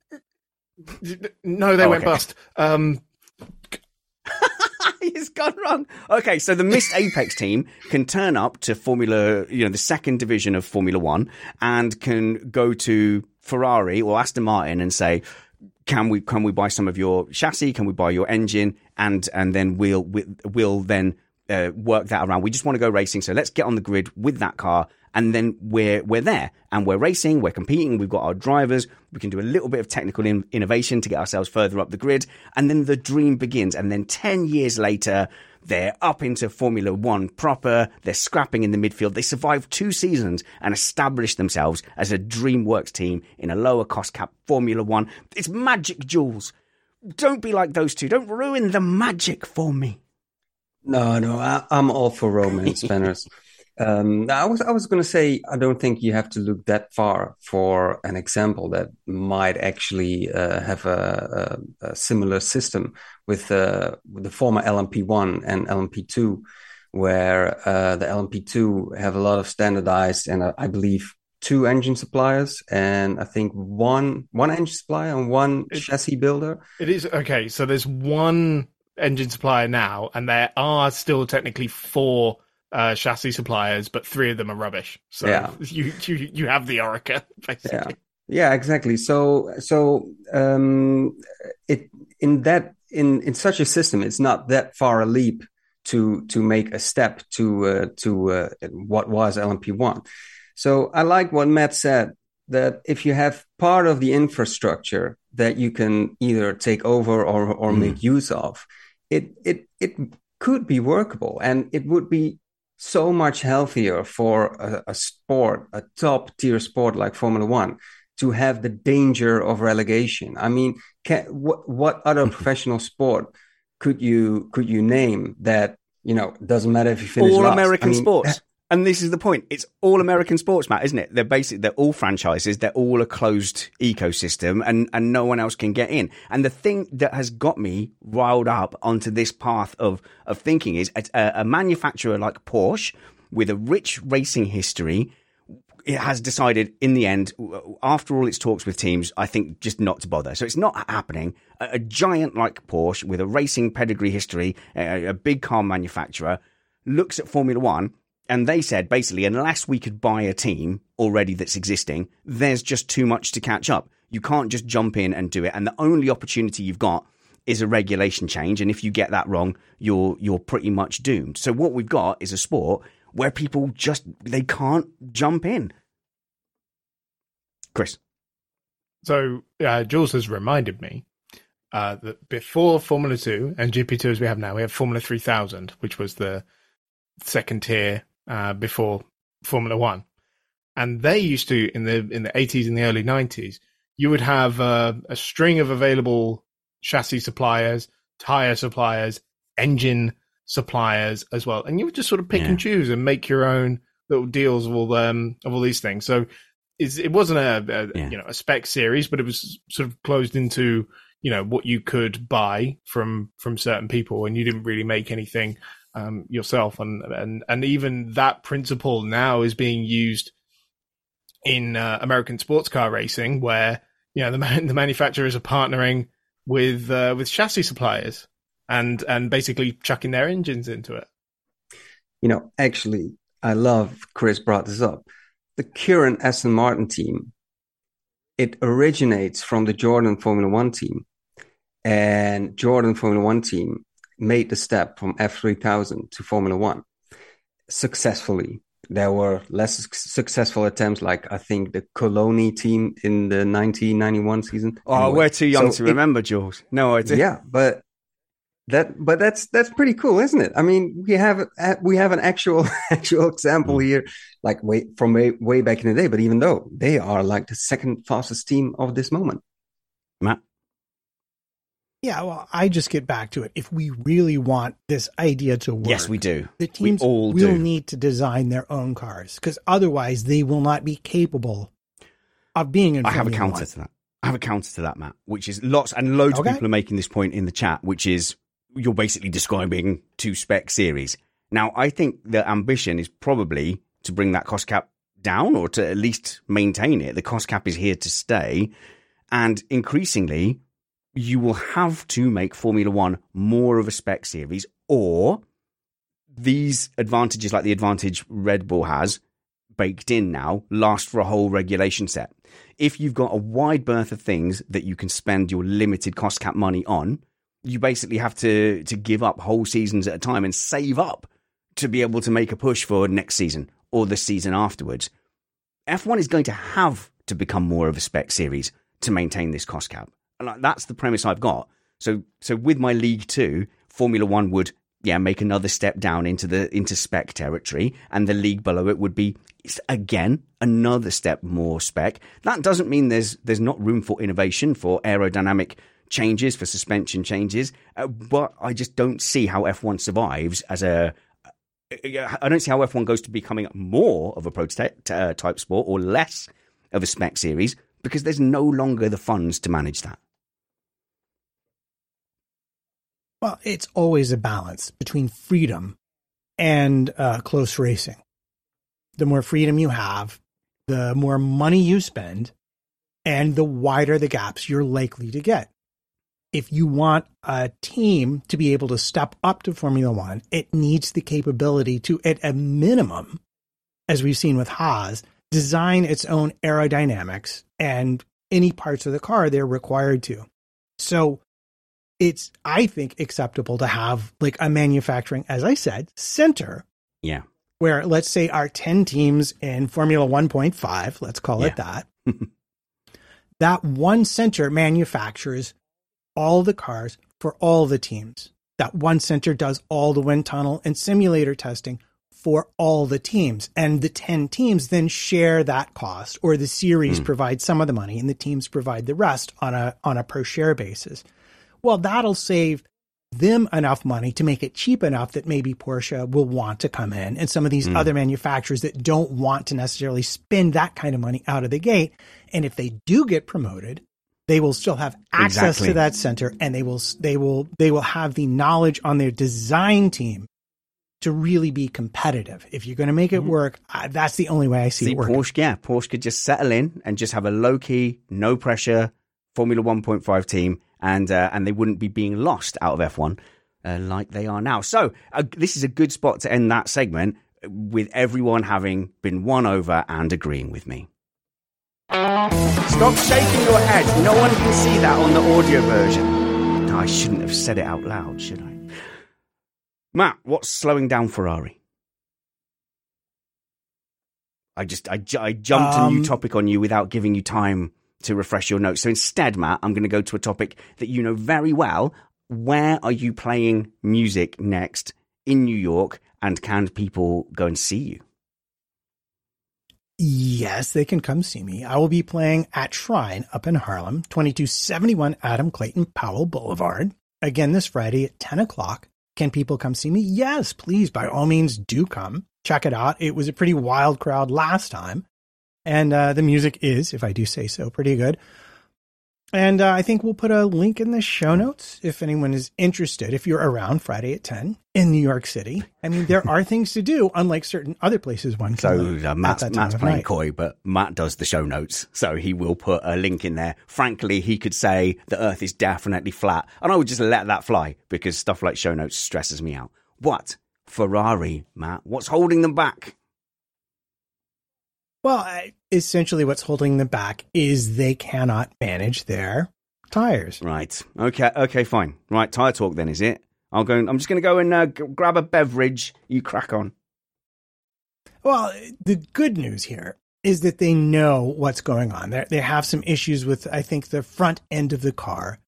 No, they oh, went okay. bust. Um, He's gone wrong. Okay, so the missed Apex team can turn up to Formula, you know, the second division of Formula One, and can go to Ferrari or Aston Martin and say, "Can we can we buy some of your chassis? Can we buy your engine?" And and then we'll we'll then uh, work that around. We just want to go racing, so let's get on the grid with that car, and then we're we're there and we're racing, we're competing. We've got our drivers. We can do a little bit of technical in- innovation to get ourselves further up the grid, and then the dream begins. And then ten years later. They're up into Formula One proper. They're scrapping in the midfield. They survive two seasons and establish themselves as a DreamWorks team in a lower cost cap Formula One. It's magic, Jules. Don't be like those two. Don't ruin the magic for me. No, no, I, am all for romance, Spanners. um, I was, I was going to say, I don't think you have to look that far for an example that might actually uh, have a, a, a, similar system with, uh, with the former LMP1 and LMP2, where uh, the LMP2 have a lot of standardized and uh, I believe two engine suppliers and I think one one engine supplier and one it, chassis builder. It is okay. So there's one engine supplier now, and there are still technically four uh, chassis suppliers, but three of them are rubbish. So yeah. you you you have the Oreca basically. Yeah. Yeah, exactly. So, so um, it in that in in such a system, it's not that far a leap to to make a step to uh, to uh, what was LMP one. So I like what Matt said that if you have part of the infrastructure that you can either take over or or mm. make use of, it it it could be workable and it would be so much healthier for a, a sport, a top tier sport like Formula One, to have the danger of relegation. I mean, can, what what other mm-hmm. professional sport could you could you name that you know doesn't matter if you finish all last? American I mean, sports? And this is the point. It's all American sports, Matt, isn't it? They're basically, they're all franchises. They're all a closed ecosystem and, and no one else can get in. And the thing that has got me riled up onto this path of, of thinking is a, a manufacturer like Porsche with a rich racing history it has decided in the end, after all its talks with teams, I think just not to bother. So it's not happening. A, a giant like Porsche with a racing pedigree history, a, a big car manufacturer, looks at Formula One and they said basically, unless we could buy a team already that's existing, there's just too much to catch up. You can't just jump in and do it. And the only opportunity you've got is a regulation change. And if you get that wrong, you're you're pretty much doomed. So what we've got is a sport where people just they can't jump in. Chris. So uh, Jules has reminded me uh, that before Formula Two and GP2 as we have now, we have Formula 3000, which was the second tier uh, before Formula One, and they used to in the in the 80s and the early 90s, you would have uh, a string of available chassis suppliers, tire suppliers, engine suppliers as well, and you would just sort of pick yeah. and choose and make your own little deals of all um of all these things. So it wasn't a, a yeah. you know a spec series, but it was sort of closed into you know what you could buy from from certain people, and you didn't really make anything um, yourself. And and and even that principle now is being used in uh, American sports car racing, where you know the man, the manufacturers are partnering with uh, with chassis suppliers and and basically chucking their engines into it. You know, actually, I love Chris brought this up. The current Aston Martin team, it originates from the Jordan Formula One team, and Jordan Formula One team made the step from F3000 to Formula One successfully. There were less successful attempts, like I think the Coloni team in the 1991 season. Oh, anyway, we're too young so to remember, it, Jules. No idea. Yeah, but that but that's that's pretty cool isn't it i mean we have we have an actual actual example mm. here like way from way, way back in the day but even though they are like the second fastest team of this moment matt yeah well i just get back to it if we really want this idea to work yes we do the teams we all will do. need to design their own cars because otherwise they will not be capable of being in i have a counter to that I have a counter to that, Matt, which is lots and loads okay. of people are making this point in the chat, which is you're basically describing two spec series. Now, I think the ambition is probably to bring that cost cap down or to at least maintain it. The cost cap is here to stay. And increasingly, you will have to make Formula One more of a spec series, or these advantages, like the advantage Red Bull has baked in now, last for a whole regulation set. If you've got a wide berth of things that you can spend your limited cost cap money on, you basically have to to give up whole seasons at a time and save up to be able to make a push for next season or the season afterwards. F1 is going to have to become more of a spec series to maintain this cost cap. And that's the premise I've got. So so with my League 2, Formula 1 would yeah, make another step down into the into spec territory and the league below it would be again another step more spec. That doesn't mean there's there's not room for innovation for aerodynamic changes, for suspension changes. Uh, but I just don't see how F1 survives as a. I don't see how F1 goes to becoming more of a prototype uh, type sport or less of a spec series because there's no longer the funds to manage that. Well, it's always a balance between freedom and uh, close racing. The more freedom you have, the more money you spend, and the wider the gaps you're likely to get if you want a team to be able to step up to Formula One, it needs the capability to, at a minimum, as we've seen with Haas, design its own aerodynamics and any parts of the car they're required to. So it's, I think, acceptable to have like a manufacturing, as I said, center. Yeah. Where let's say our 10 teams in Formula 1.5, let's call yeah. it that, that one center manufactures all the cars for all the teams. That one center does all the wind tunnel and simulator testing for all the teams. And the 10 teams then share that cost or the series mm. provides some of the money and the teams provide the rest on a on a per share basis. Well, that'll save them enough money to make it cheap enough that maybe Porsche will want to come in and some of these mm. other manufacturers that don't want to necessarily spend that kind of money out of the gate. And if they do get promoted, they will still have access exactly. to that center and they will they will they will have the knowledge on their design team to really be competitive. If you're going to make it mm-hmm. work, that's the only way I see, see it working. Porsche, yeah, Porsche could just settle in and just have a low key, no pressure Formula 1.5 team, and uh, and they wouldn't be being lost out of F1 uh, like they are now. So uh, this is a good spot to end that segment with everyone having been won over and agreeing with me. Stop shaking your head. No one can see that on the audio version. I shouldn't have said it out loud, should I? Matt, what's slowing down Ferrari? I just I, I jumped um, a new um, topic on you without giving you time to refresh your notes. So instead, Matt, I'm going to go to a topic that you know very well. Where are you playing music next in New York? And can people go and see you? Yes, they can come see me. I will be playing at Shrine up in Harlem, 2271 Adam Clayton Powell Boulevard. Again, this Friday at 10 o'clock. Can people come see me? Yes, please, by all means, do come. Check it out. It was a pretty wild crowd last time. And uh, the music is, if I do say so, pretty good. And uh, I think we'll put a link in the show notes if anyone is interested. If you're around Friday at 10 in New York City, I mean, there are things to do, unlike certain other places one can. So uh, Matt's, Matt's playing night. coy, but Matt does the show notes. So he will put a link in there. Frankly, he could say the earth is definitely flat. And I would just let that fly because stuff like show notes stresses me out. What? Ferrari, Matt? What's holding them back? Well, essentially, what's holding them back is they cannot manage their tires. Right. Okay. Okay. Fine. Right. Tire talk. Then is it? I'll go. I'm just going to go and uh, g- grab a beverage. You crack on. Well, the good news here is that they know what's going on. They they have some issues with, I think, the front end of the car,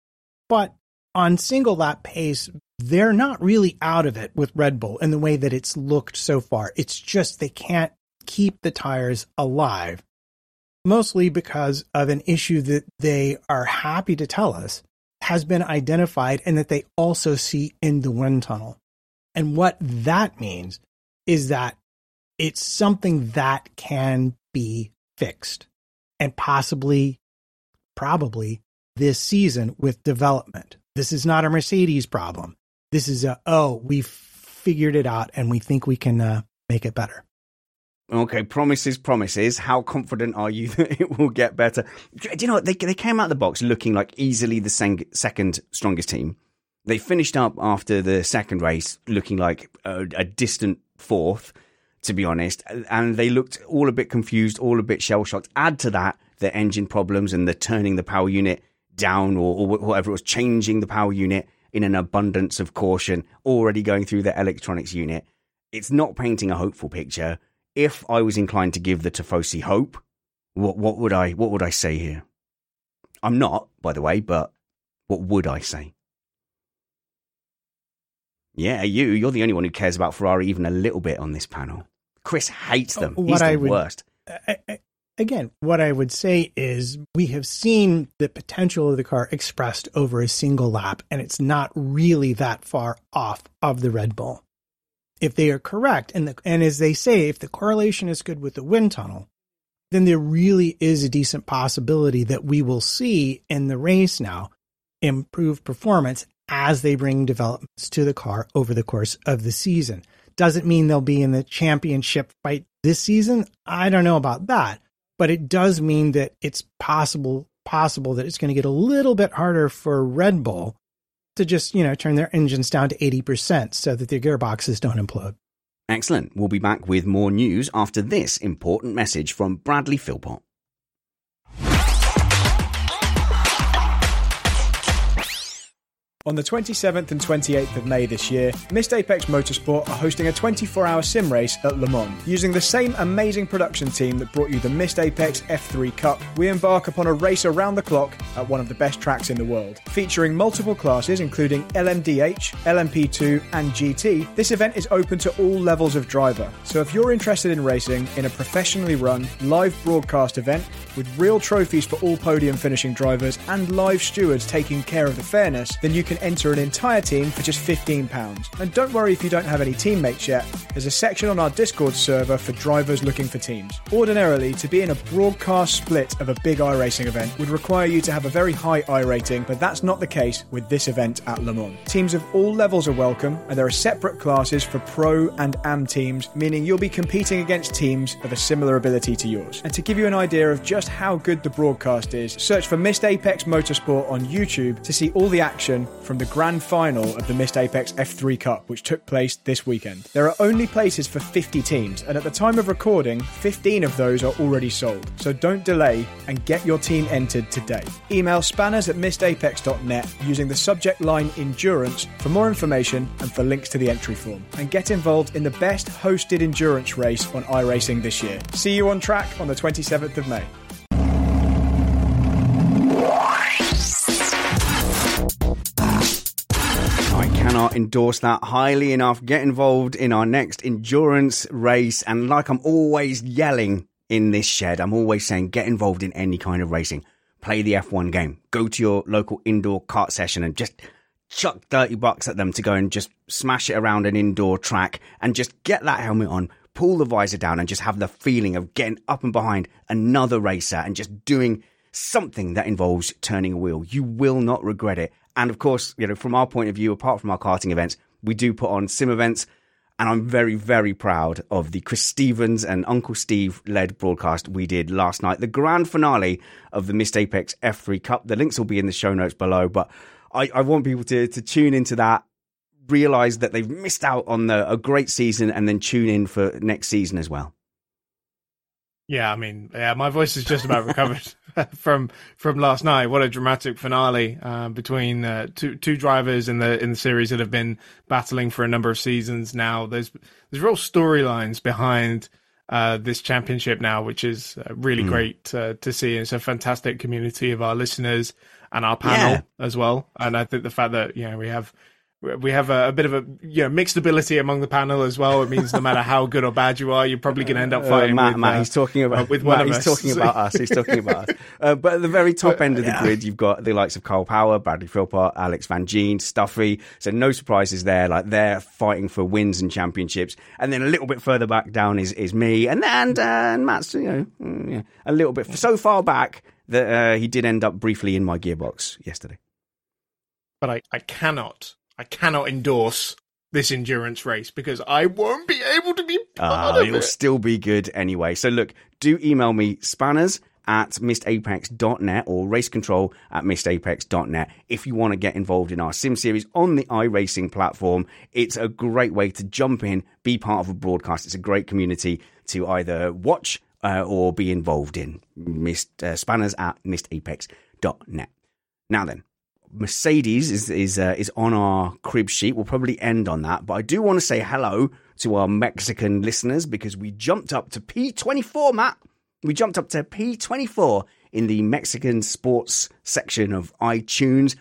but on single lap pace, they're not really out of it with Red Bull in the way that it's looked so far. It's just they can't keep the tires alive, mostly because of an issue that they are happy to tell us has been identified and that they also see in the wind tunnel. And what that means is that it's something that can be fixed and possibly, probably this season with development. This is not a Mercedes problem. This is a, oh, we've figured it out and we think we can uh, make it better. Okay, promises, promises. How confident are you that it will get better? Do you know what? They, they came out of the box looking like easily the sen- second strongest team. They finished up after the second race looking like a, a distant fourth, to be honest. And they looked all a bit confused, all a bit shell shocked. Add to that the engine problems and the turning the power unit down or, or whatever it was, changing the power unit in an abundance of caution, already going through the electronics unit. It's not painting a hopeful picture if I was inclined to give the Tifosi hope, what what would I what would I say here? I'm not, by the way, but what would I say? Yeah, you. You're the only one who cares about Ferrari even a little bit on this panel. Chris hates them. He's what the I would, worst. I, I, again, what I would say is we have seen the potential of the car expressed over a single lap, and it's not really that far off of the Red Bull if they are correct, and the, and as they say, if the correlation is good with the wind tunnel, then there really is a decent possibility that we will see in the race now improved performance as they bring developments to the car over the course of the season. Doesn't mean they'll be in the championship fight this season. I don't know about that, but it does mean that it's possible possible that it's going to get a little bit harder for Red Bull to just, you know, turn their engines down to 80% so that their gearboxes don't implode. Excellent. We'll be back with more news after this important message from Bradley Philpott. On the 27th and 28th of May this year, Missed Apex Motorsport are hosting a 24 hour sim race at Le Mans. Using the same amazing production team that brought you the Missed Apex F3 Cup, we embark upon a race around the clock at one of the best tracks in the world. Featuring multiple classes including LMDH, LMP2, and GT, this event is open to all levels of driver. So if you're interested in racing in a professionally run, live broadcast event with real trophies for all podium finishing drivers and live stewards taking care of the fairness, then you can enter an entire team for just £15. And don't worry if you don't have any teammates yet, there's a section on our Discord server for drivers looking for teams. Ordinarily, to be in a broadcast split of a big iRacing event would require you to have a very high i rating, but that's not the case with this event at Le Mans. Teams of all levels are welcome, and there are separate classes for pro and am teams, meaning you'll be competing against teams of a similar ability to yours. And to give you an idea of just how good the broadcast is, search for Missed Apex Motorsport on YouTube to see all the action from the grand final of the Missed Apex F3 Cup, which took place this weekend. There are only places for 50 teams, and at the time of recording, 15 of those are already sold. So don't delay and get your team entered today. Email spanners at missedapex.net using the subject line endurance for more information and for links to the entry form. And get involved in the best hosted endurance race on iRacing this year. See you on track on the 27th of May. Endorse that highly enough. Get involved in our next endurance race. And like I'm always yelling in this shed, I'm always saying get involved in any kind of racing. Play the F1 game. Go to your local indoor kart session and just chuck 30 bucks at them to go and just smash it around an indoor track and just get that helmet on, pull the visor down and just have the feeling of getting up and behind another racer and just doing something that involves turning a wheel. You will not regret it. And of course, you know, from our point of view, apart from our karting events, we do put on sim events. And I'm very, very proud of the Chris Stevens and Uncle Steve led broadcast we did last night, the grand finale of the Missed Apex F3 Cup. The links will be in the show notes below, but I, I want people to, to tune into that, realize that they've missed out on the, a great season, and then tune in for next season as well. Yeah, I mean, yeah, my voice is just about recovered from from last night. What a dramatic finale uh, between uh, two two drivers in the in the series that have been battling for a number of seasons now. There's there's real storylines behind uh, this championship now, which is uh, really mm. great uh, to see. It's a fantastic community of our listeners and our panel yeah. as well. And I think the fact that you know we have we have a, a, bit of a you know mixed ability among the panel as well. It means no matter how good or bad you are, you're probably going to end up uh, fighting. Uh, Matt, with, Matt, uh, he's talking about uh, with one Matt, He's us. talking about us. He's talking about us. Uh, but at the very top end of the yeah. grid, you've got the likes of Karl Power, Bradley Philpott, Alex Van Gene, Stuffy. So no surprises there. Like they're fighting for wins and championships. And then a little bit further back down is is me and and, uh, and Matt's you know mm, yeah, a little bit so far back that he did end up briefly in my gearbox yesterday. But I, I cannot I cannot endorse this endurance race because I won't be able to be part uh, of it'll still be good anyway. So look, do email me spanners at missedapex.net or racecontrol at missedapex.net if you want to get involved in our sim series on the iRacing platform. It's a great way to jump in, be part of a broadcast. It's a great community to either watch uh, or be involved in. Missed, uh, spanners at missedapex.net. Now then, Mercedes is is uh, is on our crib sheet. We'll probably end on that, but I do want to say hello to our Mexican listeners because we jumped up to P24, Matt. We jumped up to P24 in the Mexican sports section of iTunes.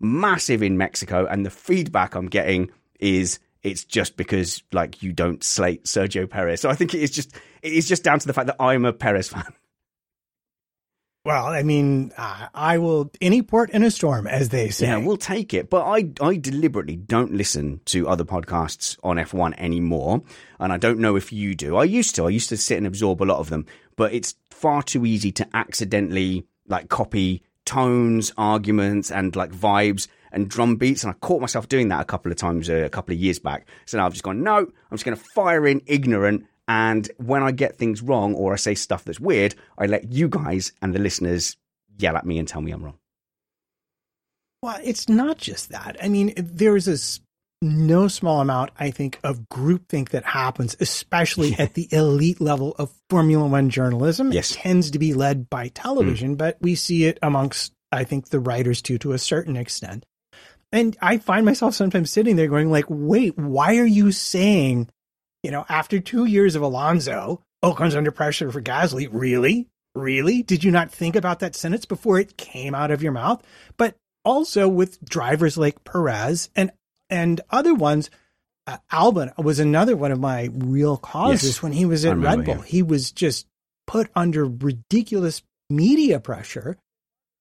Massive in Mexico, and the feedback I'm getting is it's just because like you don't slate Sergio Perez. So I think it is just it is just down to the fact that I'm a Perez fan. Well, I mean, uh, I will any port in a storm, as they say. Yeah, we'll take it. But I, I deliberately don't listen to other podcasts on F1 anymore, and I don't know if you do. I used to. I used to sit and absorb a lot of them, but it's far too easy to accidentally like copy tones, arguments, and like vibes and drum beats. And I caught myself doing that a couple of times uh, a couple of years back. So now I've just gone, no, I'm just going to fire in ignorant and when I get things wrong or I say stuff that's weird, I let you guys and the listeners yell at me and tell me I'm wrong. Well, it's not just that. I mean, there is this no small amount, I think, of groupthink that happens, especially at the elite level of Formula One journalism. Yes. It tends to be led by television, mm. but we see it amongst, I think, the writers too, to a certain extent. And I find myself sometimes sitting there going, like, wait, why are you saying you know, after two years of Alonso, Ocon's under pressure for Gasly. Really? Really? Did you not think about that sentence before it came out of your mouth? But also with drivers like Perez and and other ones, uh, Albon was another one of my real causes yes. when he was at Red Bull. Him. He was just put under ridiculous media pressure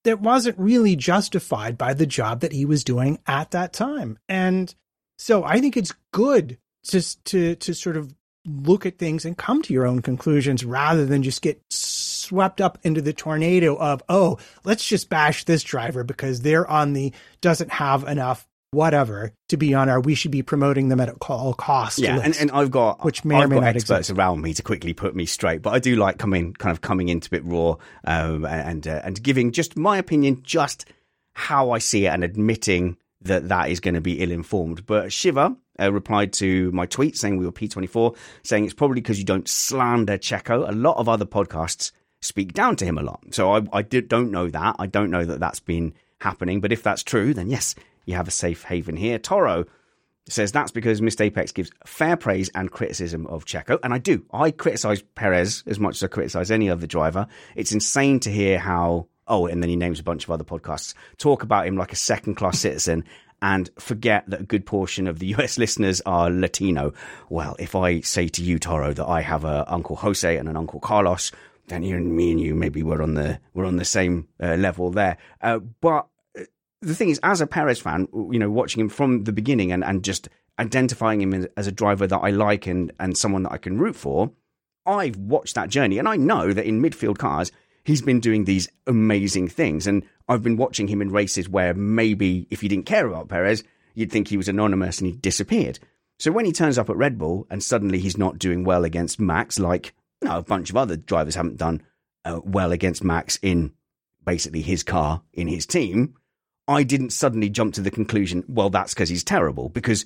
that wasn't really justified by the job that he was doing at that time. And so I think it's good just to to sort of look at things and come to your own conclusions rather than just get swept up into the tornado of oh let's just bash this driver because they're on the doesn't have enough whatever to be on our we should be promoting them at all costs yeah list, and, and i've got which may I've or may got not experts exist. around me to quickly put me straight but i do like coming kind of coming into it raw um, and uh, and giving just my opinion just how i see it and admitting that that is going to be ill informed but shiva uh, replied to my tweet saying we were P24, saying it's probably because you don't slander Checo. A lot of other podcasts speak down to him a lot. So I, I did, don't know that. I don't know that that's been happening. But if that's true, then yes, you have a safe haven here. Toro says that's because Missed Apex gives fair praise and criticism of Checo. And I do. I criticize Perez as much as I criticize any other driver. It's insane to hear how, oh, and then he names a bunch of other podcasts, talk about him like a second class citizen and forget that a good portion of the US listeners are Latino. Well, if I say to you, Toro, that I have a Uncle Jose and an Uncle Carlos, then you and me and you maybe we're on the we're on the same uh, level there. Uh, but uh, the thing is, as a Perez fan, you know, watching him from the beginning and, and just identifying him as a driver that I like and, and someone that I can root for, I've watched that journey and I know that in midfield cars, he's been doing these amazing things. And I've been watching him in races where maybe if you didn't care about Perez, you'd think he was anonymous and he disappeared. So when he turns up at Red Bull and suddenly he's not doing well against Max, like you know, a bunch of other drivers haven't done uh, well against Max in basically his car in his team, I didn't suddenly jump to the conclusion, well, that's because he's terrible, because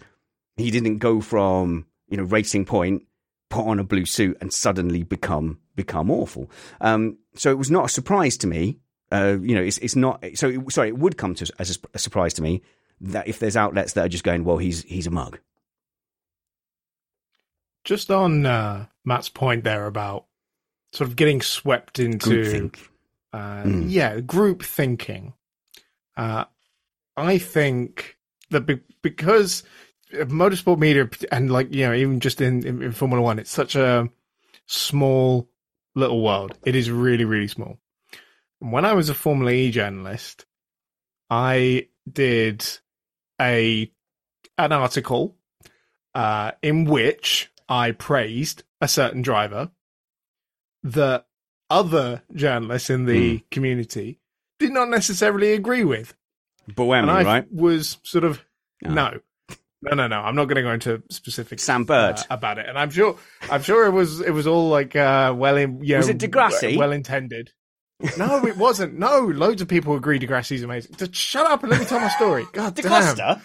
he didn't go from you know racing point, put on a blue suit, and suddenly become become awful. Um, so it was not a surprise to me. Uh, you know, it's it's not. So it, sorry, it would come to as a, a surprise to me that if there's outlets that are just going, well, he's he's a mug. Just on uh, Matt's point there about sort of getting swept into, uh, mm. yeah, group thinking. Uh, I think that be- because motorsport media and like you know even just in, in, in Formula One, it's such a small little world. It is really really small. When I was a Formula E journalist, I did a an article uh, in which I praised a certain driver that other journalists in the mm. community did not necessarily agree with. Buemi, and I right? Was sort of oh. no, no, no, no. I'm not going to go into specifics. Sam Bird uh, about it, and I'm sure, I'm sure it was, it was all like uh, well, in, you know, was it di Grassi? Well intended. No, it wasn't. No, loads of people agree di Grassi's amazing. Just shut up and let me tell my story. God Di damn.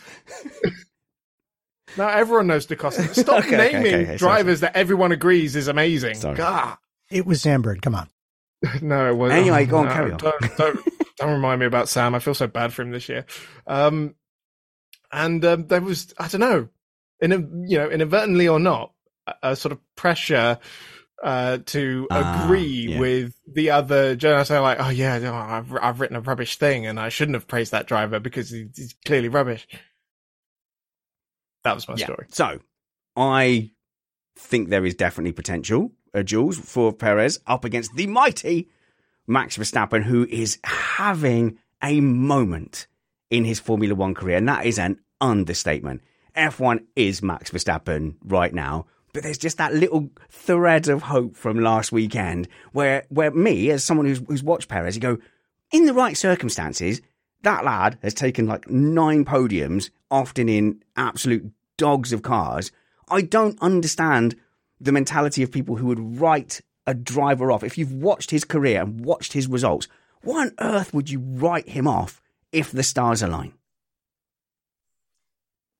Now everyone knows Da Costa. Stop okay, naming okay, okay, drivers sorry. that everyone agrees is amazing. Sorry. God. It was Sam Bird. Come on. no, it wasn't. Anyway, go on, no, carry on. Don't, don't, don't, remind me about Sam. I feel so bad for him this year. Um, and um, there was, I don't know, in a, you know, inadvertently or not, a, a sort of pressure uh, to uh, agree yeah. with the other journalists. They're like, oh yeah, no, I've I've written a rubbish thing, and I shouldn't have praised that driver because he's clearly rubbish. That was my yeah. story. So, I think there is definitely potential, uh, Jules, for Perez up against the mighty Max Verstappen, who is having a moment in his Formula One career, and that is an understatement. F1 is Max Verstappen right now, but there's just that little thread of hope from last weekend where, where me, as someone who's, who's watched Perez, you go, in the right circumstances, that lad has taken like nine podiums, often in absolute dogs of cars. I don't understand the mentality of people who would write a driver off. If you've watched his career and watched his results, why on earth would you write him off if the stars align?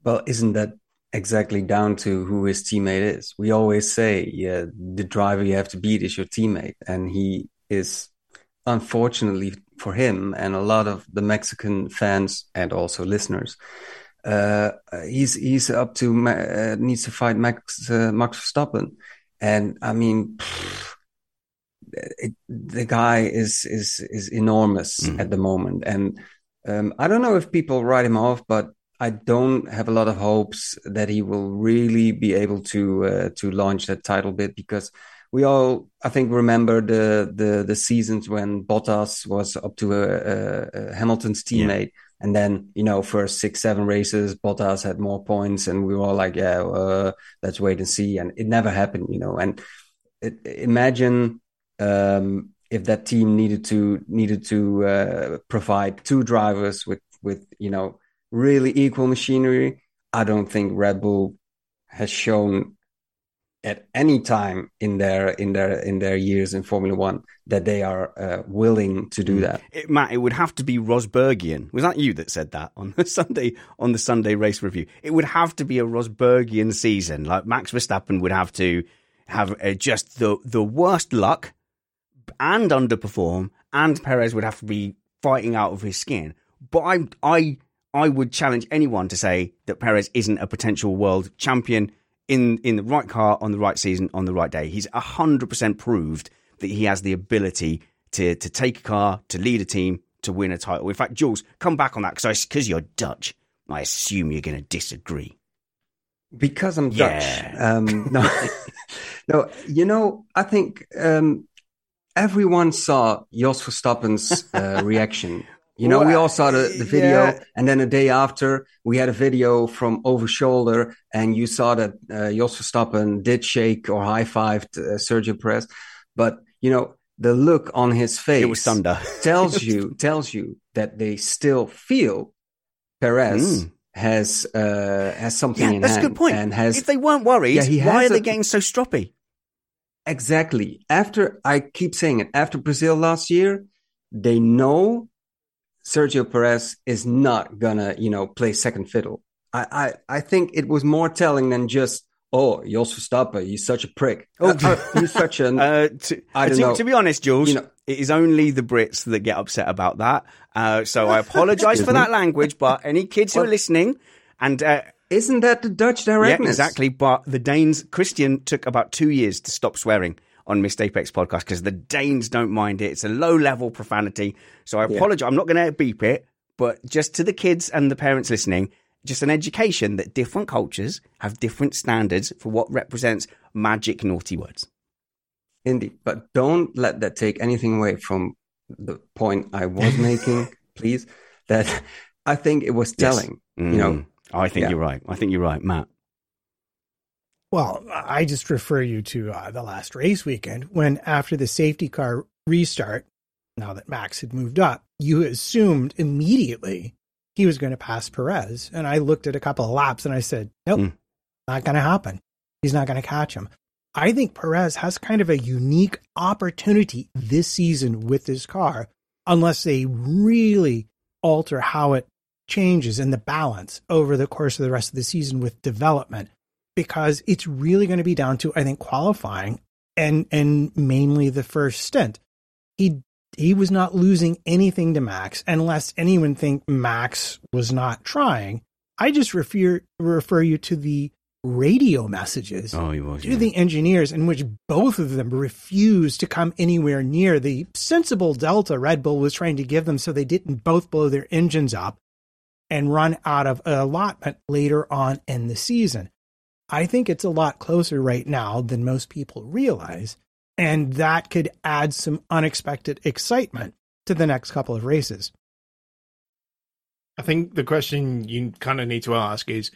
Well, isn't that exactly down to who his teammate is? We always say, yeah, the driver you have to beat is your teammate. And he is, unfortunately for him and a lot of the Mexican fans and also listeners, uh, he's he's up to uh, needs to fight Max uh, Max Verstappen, and I mean. It, the guy is is is enormous mm. at the moment, and um, I don't know if people write him off, but I don't have a lot of hopes that he will really be able to uh, to launch that title bid because we all I think remember the the the seasons when Bottas was up to a, a, a Hamilton's teammate. Yeah and then, you know, first six, seven races, Bottas had more points, and we were all like, yeah, uh, let's wait and see. And it never happened, you know. And it, imagine um, if that team needed to needed to uh, provide two drivers with with you know really equal machinery. I don't think Red Bull has shown at any time in their in their in their years in Formula One that they are uh, willing to do hmm. that. It, Matt, it would have to be Rosbergian. Was that you that said that on the Sunday on the Sunday race review? It would have to be a Rosbergian season. Like Max Verstappen would have to have uh, just the the worst luck and underperform, and Perez would have to be fighting out of his skin. But I I I would challenge anyone to say that Perez isn't a potential world champion in in the right car on the right season on the right day. He's hundred percent proved that he has the ability to to take a car, to lead a team, to win a title. In fact, Jules, come back on that because because you're Dutch. I assume you're going to disagree. Because I'm Yeah. Dutch. Um, no, no. You know, I think um, everyone saw Jos Verstappen's uh, reaction. You know, we all saw the, the video, Yeah. and then a day after, we had a video from over shoulder, and you saw that uh, Jos Verstappen did shake or high fived uh, Sergio Perez, but you know, the look on his face It was thunder. tells you tells you that they still feel Perez Mm. has uh, has something Yeah, in that's a good point. and has if they weren't worried, Yeah, why are they getting so stroppy? Exactly. After I keep saying it, after Brazil last year, they know Sergio Perez is not gonna, you know, play second fiddle. I, I, I think it was more telling than just, oh, Jos Verstappen, he's such a prick. Oh. Uh, uh, he's such an. Uh, to, I don't to, know. to be honest, Jules, You know- it is only the Brits that get upset about that. Uh, so I apologise for that language, but any kids who are listening, and uh, Isn't that the Dutch yeah, exactly. But the Danes, Christian took about two years to stop swearing on Missed Apex podcast because the Danes don't mind it. It's a low level profanity. So I apologise. I'm not going to beep it, but just to the kids and the parents listening, just an education that different cultures have different standards for what represents magic naughty words. Indeed. But don't let that take anything away from the point I was making, please. That I think it was telling. You know, Mm. I think Yeah. you're right. I think you're right, Matt. Well, I just refer you to uh, the last race weekend when, after the safety car restart, now that Max had moved up, you assumed immediately he was going to pass Perez. And I looked at a couple of laps and I said, nope, Mm. not going to happen. He's not going to catch him. I think Perez has kind of a unique opportunity this season with this car, unless they really alter how it changes in the balance over the course of the rest of the season with development because it's really going to be down to I think qualifying and and mainly the first stint. He he was not losing anything to Max unless anyone think Max was not trying. I just refer refer you to the radio messages Oh, was. to the engineers in which both of them refused to come anywhere near the sensible delta Red Bull was trying to give them so they didn't both blow their engines up and run out of allotment later on in the season. I think it's a lot closer right now than most people realize, and that could add some unexpected excitement to the next couple of races. I think the question you kind of need to ask is,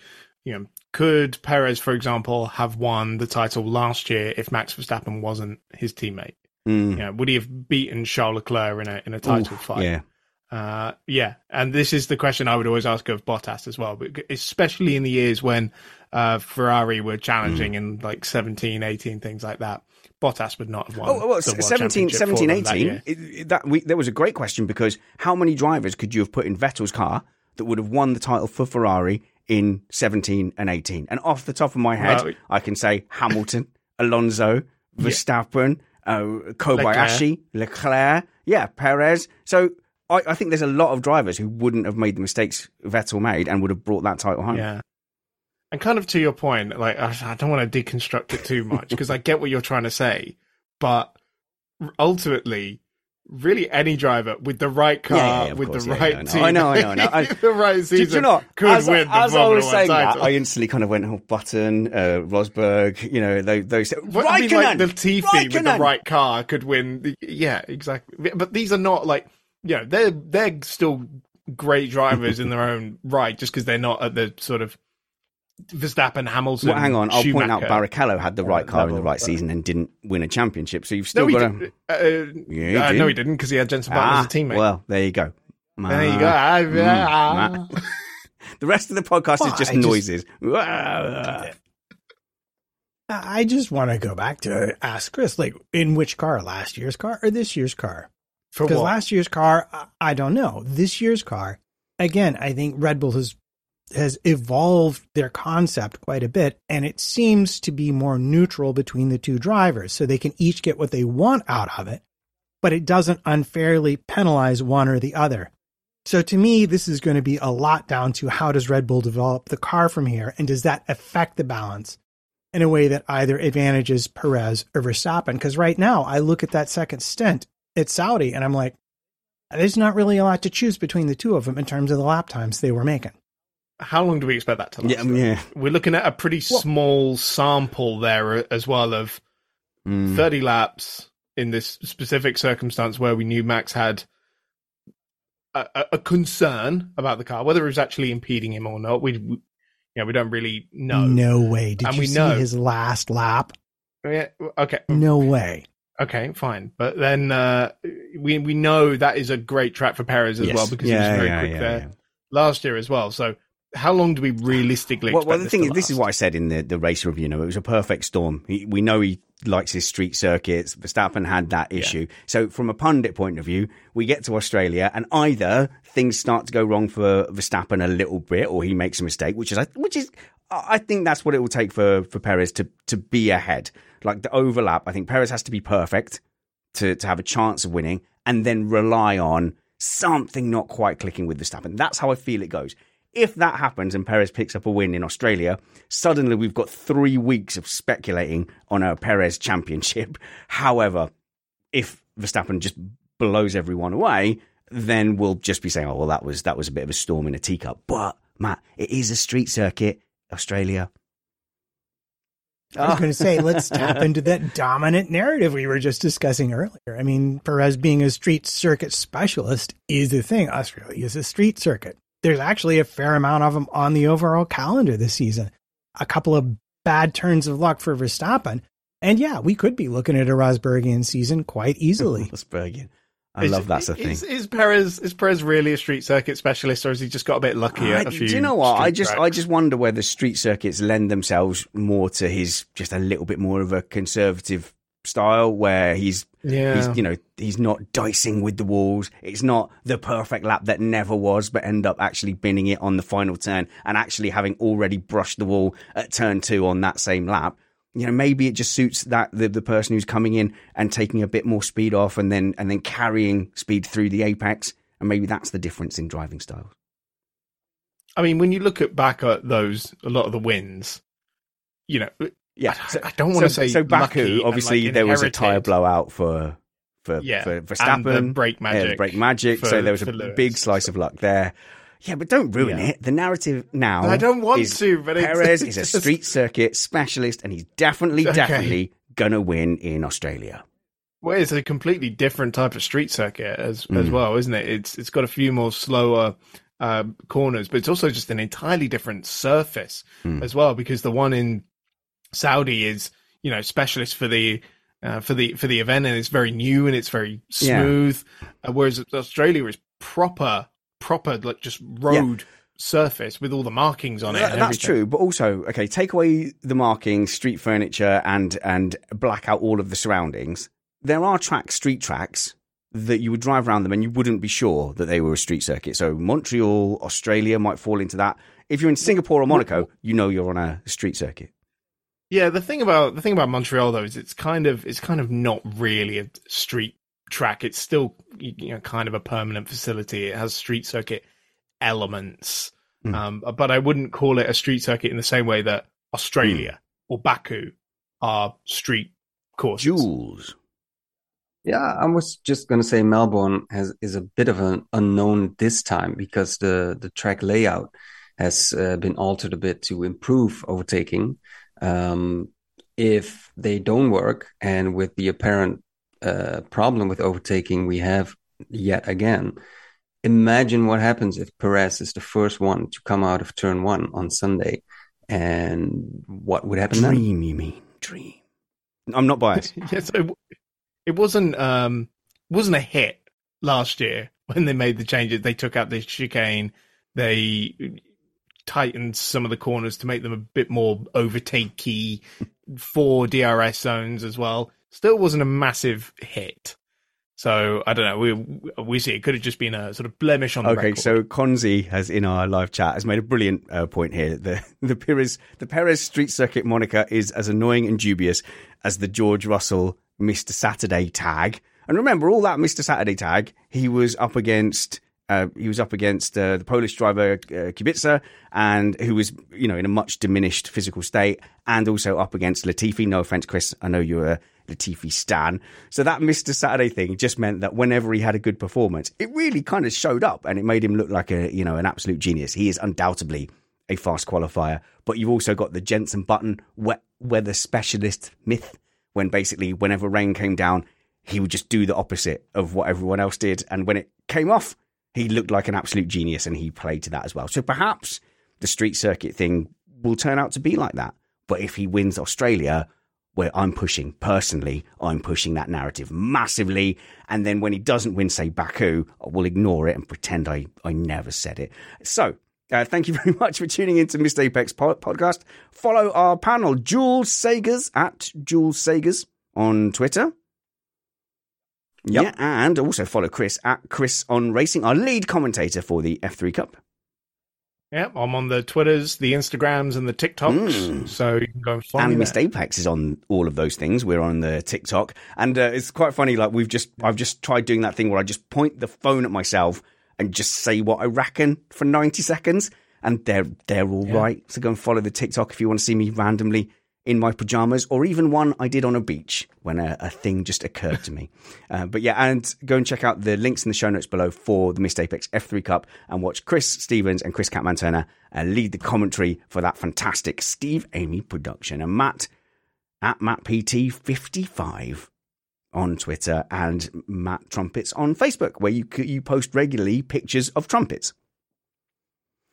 you know, could Perez, for example, have won the title last year if Max Verstappen wasn't his teammate? Mm. You know, would he have beaten Charles Leclerc in a in a title Oof, fight? Yeah. Uh, yeah, and this is the question I would always ask of Bottas as well, but especially in the years when uh, Ferrari were challenging Mm. in like 17, 18, things like that. Bottas would not have won. Oh, well, the 17, Championship 17 them that 18. It, it- that, we, that was a great question because how many drivers could you have put in Vettel's car that would have won the title for Ferrari in 17 and 18? And off the top of my head, Well, I can say Hamilton, Alonso, Verstappen, uh, Kobayashi, Leclerc. yeah, Perez. So I, I think there's a lot of drivers who wouldn't have made the mistakes Vettel made and would have brought that title home. Yeah. And kind of to your point, like I I don't want to deconstruct it too much because I get what you're trying to say, but ultimately, really any driver with the right car, Yeah, yeah, with course, the yeah, right I team, I know, I know, I know. I- the right Did you not? could as, win the as I was saying title. that, I instantly kind of went, oh, Button, uh, Rosberg, you know, those. those What, I mean, like Latifi with the right car could win. The, yeah, exactly. But these are not like, you know, they're they're still great drivers in their own right, just because they're not at the sort of Verstappen, Hamilton. Well, hang on, I'll point out Barrichello had the right car in the right but- season and didn't win a championship. So you've still No, got didn't. to. Uh, Yeah, he uh, no, he didn't because he had Jensen Button Ah, as a teammate. well, there you go. there you go. Ah, Ah, mm, ah. The rest of the podcast Well, is just I noises. Ah. I just want to go back to ask Chris, like, in which car? Last year's car or this year's car? Because last year's car, I- I don't know. This year's car, again, I think Red Bull has has evolved their concept quite a bit, and it seems to be more neutral between the two drivers, so they can each get what they want out of it, but it doesn't unfairly penalize one or the other. So to me, this is going to be a lot down to how does Red Bull develop the car from here, and does that affect the balance in a way that either advantages Perez or Verstappen? Because right now, I look at that second stint at Saudi, and I'm like, there's not really a lot to choose between the two of them in terms of the lap times they were making. how long do we expect that to last? Yeah, yeah. We're looking at a pretty small sample there as well of Mm. 30 laps in this specific circumstance where we knew Max had a, a- a concern about the car, whether it was actually impeding him or not. We, we you know, we don't really know. No way. Did And you we see know- his last lap? Yeah, okay. No way. Okay, fine. But then uh, we we know that is a great track for Perez as Yes. well because Yeah, he was very yeah, quick yeah, there yeah. last year as well. So how long do we realistically Well, well, the thing is, this is what I said in the, the race review. You know, it was a perfect storm. He, we know he likes his street circuits. Verstappen had that issue. So, from a pundit point of view, we get to Australia, and either things start to go wrong for Verstappen a little bit, or he makes a mistake, which is, which is, I think that's what it will take for for Perez to to be ahead. Like the overlap, I think Perez has to be perfect to to have a chance of winning, and then rely on something not quite clicking with Verstappen. That's how I feel it goes. If that happens and Perez picks up a win in Australia, suddenly we've got three weeks of speculating on a Perez championship. However, if Verstappen just blows everyone away, then we'll just be saying, "Oh, well, that was that was a bit of a storm in a teacup." But Matt, it is a street circuit, Australia. I was ah. going to say, let's tap into that dominant narrative we were just discussing earlier. I mean, Perez being a street circuit specialist is the thing. Australia is a street circuit. There's actually a fair amount of them on the overall calendar this season. A couple of bad turns of luck for Verstappen. And yeah, we could be looking at a Rosbergian season quite easily. Rosbergian. I Is- love that's a thing. Is, is Perez is Perez really a street circuit specialist, or has he just got a bit lucky I- at a few? do you know what? I just I just wonder whether street circuits lend themselves more to his just a little bit more of a conservative style where he's yeah. he's you know he's not dicing with the walls. It's not the perfect lap that never was, but end up actually binning it on the final turn and actually having already brushed the wall at turn two on that same lap. You know, maybe it just suits that the, the person who's coming in and taking a bit more speed off and then and then carrying speed through the apex. And maybe that's the difference in driving styles. I mean, when you look at back at those, a lot of the wins, you know, Yeah, I- I don't wanna so, say so Baku. Obviously, like, there was a tire blowout for for Yeah, for Verstappen. brake Yeah, magic brake magic. for- so there was a Lewis. big slice of luck there. Yeah, but don't ruin Yeah. it. The narrative now. I don't want is to, but it's- Perez is a street circuit specialist, and he's definitely, Okay. definitely gonna win in Australia. well, it's a completely different type of street circuit as as Mm. well, isn't it? It's it's got a few more slower uh, corners, but it's also just an entirely different surface Mm. as well because the one in Saudi is you know specialist for the uh, for the for the event and it's very new and it's very Yeah. smooth, uh, whereas Australia is proper proper like just road surface with all the markings on it. That- and that's everything. true, but also okay. Take away the markings, street furniture, and and black out all of the surroundings. There are tracks, street tracks that you would drive around them and you wouldn't be sure that they were a street circuit. So Montreal, Australia might fall into that. If you're in Singapore or Monaco, you know you're on a street circuit. Yeah, the thing about the thing about Montreal though is it's kind of it's kind of not really a street track. It's still you know kind of a permanent facility. It has street circuit elements, Mm. um, but I wouldn't call it a street circuit in the same way that Australia or Baku are street courses. Jules. Yeah, I was just going to say Melbourne has is a bit of an unknown this time because the the track layout has uh, been altered a bit to improve overtaking. Um, if they don't work, and with the apparent uh, problem with overtaking we have yet again, imagine what happens if Perez is the first one to come out of turn one on Sunday, and what would happen then? You mean? Dream. I'm not biased. yeah, so it wasn't um wasn't a hit last year when they made the changes. They took out the chicane, they tightened some of the corners to make them a bit more overtakey, for DRS zones as well. Still wasn't a massive hit. So I don't know. We we see it could have just been a sort of blemish on the Okay, record. so Konzi has in our live chat has made a brilliant uh, point here. The the Perez the Perez Street Circuit moniker is as annoying and dubious as the George Russell Mr. Saturday tag. And remember, all that Mr. Saturday tag, he was up against. Uh, he was up against uh, the Polish driver uh, Kubica, and who was, you know, in a much diminished physical state, and also up against Latifi. No offense, Chris, I know you're a Latifi stan. So that Mr. Saturday thing just meant that whenever he had a good performance, it really kind of showed up, and it made him look like a, you know, an absolute genius. He is undoubtedly a fast qualifier, but you've also got the Jensen Button weather specialist myth when basically whenever rain came down, he would just do the opposite of what everyone else did. And when it came off, he looked like an absolute genius and he played to that as well. So perhaps the street circuit thing will turn out to be like that. But if he wins Australia, where I'm pushing personally, I'm pushing that narrative massively. And then when he doesn't win, say Baku, I will ignore it and pretend I, I never said it. So uh, thank you very much for tuning into Missed Apex podcast. Follow our panel, Jules Seegers at Jules Seegers on Twitter. Yep. Yeah, and also follow Chris at Chris on Racing, our lead commentator for the F3 Cup. Yeah, I'm on the Twitters, the Instagrams, and the TikToks. Mm. So you can go and follow and me. Missed Apex is on all of those things. We're on the TikTok, and uh, it's quite funny. Like we've just, I've just tried doing that thing where I just point the phone at myself and just say what I reckon for 90 seconds, and they're they're all yeah. right. So go and follow the TikTok if you want to see me randomly in my pajamas, or even one I did on a beach when a, a thing just occurred to me. Uh, but yeah, and go and check out the links in the show notes below for the Missed Apex F3 Cup and watch Chris Stevens and Chris Catman Turner uh, lead the commentary for that fantastic Steve Amy production. And Matt at MattPT55 on Twitter and Matt Trumpets on Facebook, where you you post regularly pictures of trumpets.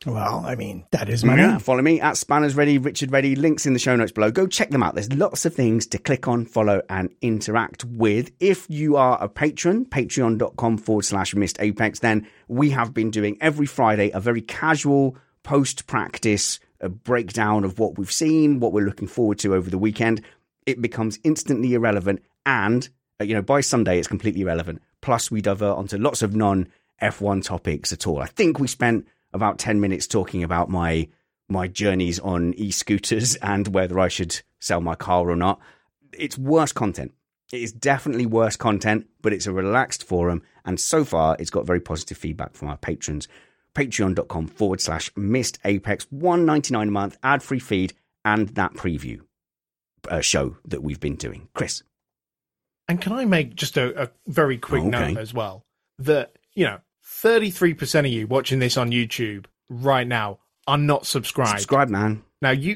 Well, I mean, that is my yeah, name. Follow me at Spanners Ready, Richard Ready. Links in the show notes below. Go check them out. There's lots of things to click on, follow, and interact with. If you are a patron, patreon.com forward slash missed apex, then we have been doing every Friday a very casual post practice breakdown of what we've seen, what we're looking forward to over the weekend. It becomes instantly irrelevant. And, uh, you know, by Sunday, it's completely irrelevant. Plus, we divert onto lots of non F1 topics at all. I think we spent about 10 minutes talking about my my journeys on e-scooters and whether I should sell my car or not. It's worse content. It is definitely worse content, but it's a relaxed forum. And so far, it's got very positive feedback from our patrons. Patreon.com forward slash missed apex, 199 a month, ad free feed, and that preview uh, show that we've been doing. Chris. And can I make just a, a very quick okay. note as well? That, you know, 33% of you watching this on YouTube right now are not subscribed. Subscribe, man. Now you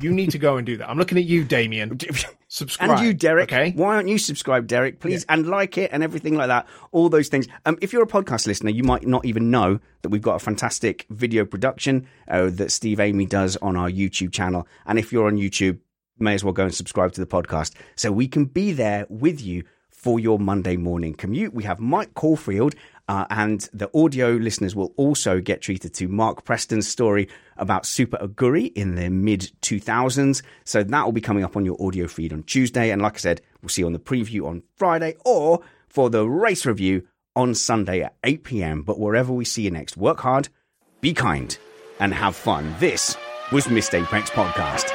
you need to go and do that. I'm looking at you, Damien. Subscribe. And you, Derek. Okay. Why aren't you subscribed, Derek? Please, yeah. and like it and everything like that. All those things. Um, if you're a podcast listener, you might not even know that we've got a fantastic video production uh, that Steve Amy does on our YouTube channel. And if you're on YouTube, may as well go and subscribe to the podcast so we can be there with you for your Monday morning commute. We have Mike Caulfield uh, and the audio listeners will also get treated to Mark Preston's story about Super Aguri in the mid 2000s. So that will be coming up on your audio feed on Tuesday. And like I said, we'll see you on the preview on Friday or for the race review on Sunday at 8 p.m. But wherever we see you next, work hard, be kind, and have fun. This was Missed Apex Podcast.